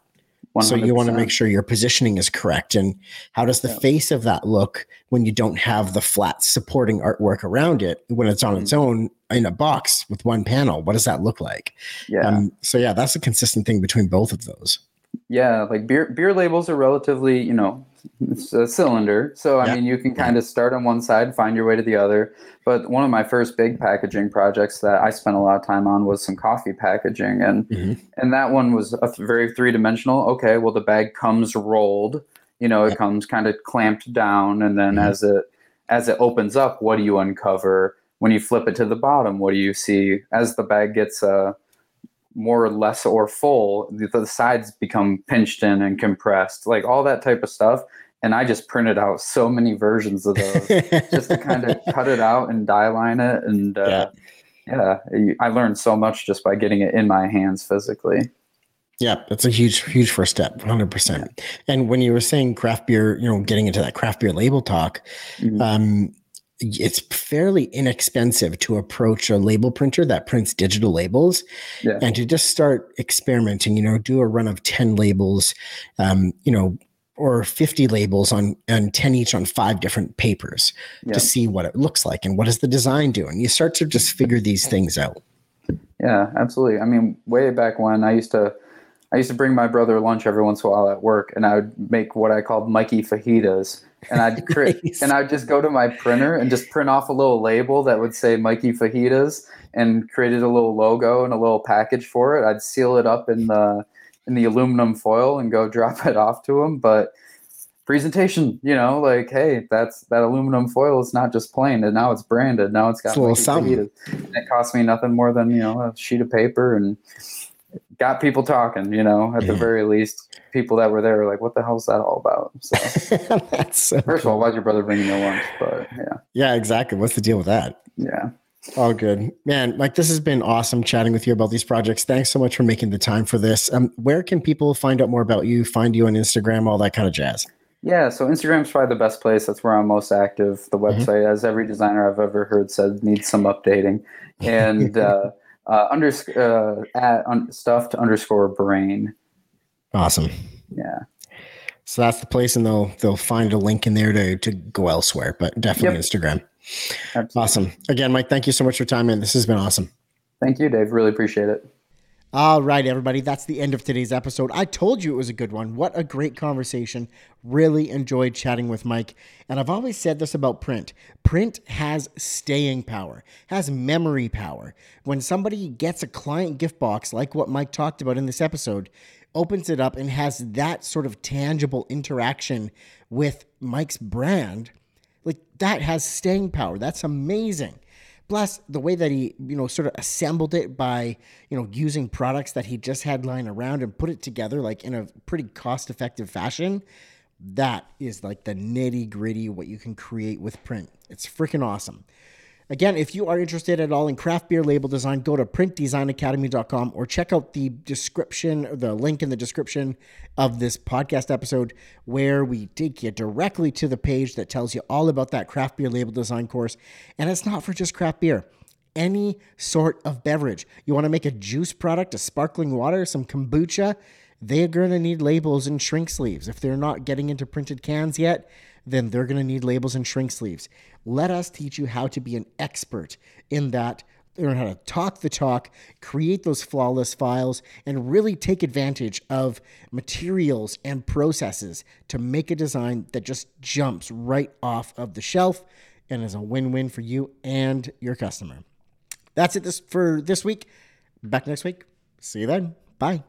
100%. So you want to make sure your positioning is correct. And how does the yeah. face of that look when you don't have the flat supporting artwork around it when it's on mm-hmm. its own in a box with one panel? What does that look like? Yeah. Um, so yeah, that's a consistent thing between both of those. Yeah, like beer beer labels are relatively, you know, it's a cylinder. So I mean, you can kind of start on one side, find your way to the other. But one of my first big packaging projects that I spent a lot of time on was some coffee packaging, and mm-hmm. and that one was a very three dimensional. Okay, well the bag comes rolled. You know, it comes kind of clamped down, and then mm-hmm. as it as it opens up, what do you uncover? When you flip it to the bottom, what do you see? As the bag gets uh, more or less or full, the, the sides become pinched in and compressed, like all that type of stuff. And I just printed out so many versions of those just to kind of cut it out and die line it. And uh, yeah. yeah, I learned so much just by getting it in my hands physically. Yeah, that's a huge, huge first step, 100%. And when you were saying craft beer, you know, getting into that craft beer label talk, mm-hmm. um, it's fairly inexpensive to approach a label printer that prints digital labels yeah. and to just start experimenting you know do a run of 10 labels um, you know or 50 labels on and 10 each on five different papers yeah. to see what it looks like and what does the design do and you start to just figure these things out yeah absolutely i mean way back when i used to I used to bring my brother lunch every once in a while at work, and I would make what I called Mikey fajitas. And I'd create, nice. and I'd just go to my printer and just print off a little label that would say Mikey fajitas, and created a little logo and a little package for it. I'd seal it up in the in the aluminum foil and go drop it off to him. But presentation, you know, like, hey, that's that aluminum foil is not just plain, and now it's branded. Now it's got It's a little something. And it cost me nothing more than you know a sheet of paper and got people talking. You know, at the very least, people that were there were like, "What the hell's that all about?" So, That's so first of all, why's your brother bringing you lunch? But yeah, yeah, exactly. What's the deal with that? yeah. All good, man. Mike, this has been awesome chatting with you about these projects. Thanks so much for making the time for this. Um, where can people find out more about you? Find you on Instagram, all that kind of jazz. Yeah, so Instagram's probably the best place. That's where I'm most active. The Mhm. website, as every designer I've ever heard said, needs some updating. And uh, uh, unders- uh, at un- stuffed underscore brain. Awesome. Yeah. So that's the place, and they'll they'll find a link in there to to go elsewhere, but definitely Yep. Instagram. Absolutely. Awesome. Again, Mike, thank you so much for your time, man. This has been awesome. Thank you, Dave. Really appreciate it. All right, everybody. That's the end of today's episode. I told you it was a good one. What a great conversation. Really enjoyed chatting with Mike. And I've always said this about print print has staying power, has memory power. When somebody gets a client gift box, like what Mike talked about in this episode, opens it up and has that sort of tangible interaction with Mike's brand, like that has staying power. That's amazing. Plus, the way that he, you know, sort of assembled it by, you know, using products that he just had lying around and put it together like in a pretty cost-effective fashion, that is like the nitty-gritty what you can create with print. It's freaking awesome. Again, if you are interested at all in craft beer label design, go to printdesignacademy.com or check out the description, the link in the description of this podcast episode, where we take you directly to the page that tells you all about that craft beer label design course. And it's not for just craft beer, any sort of beverage. You want to make a juice product, a sparkling water, some kombucha, they're going to need labels and shrink sleeves. If they're not getting into printed cans yet, then they're going to need labels and shrink sleeves. Let us teach you how to be an expert in that, learn how to talk the talk, create those flawless files, and really take advantage of materials and processes to make a design that just jumps right off of the shelf and is a win win for you and your customer. That's it this, for this week. Back next week. See you then. Bye.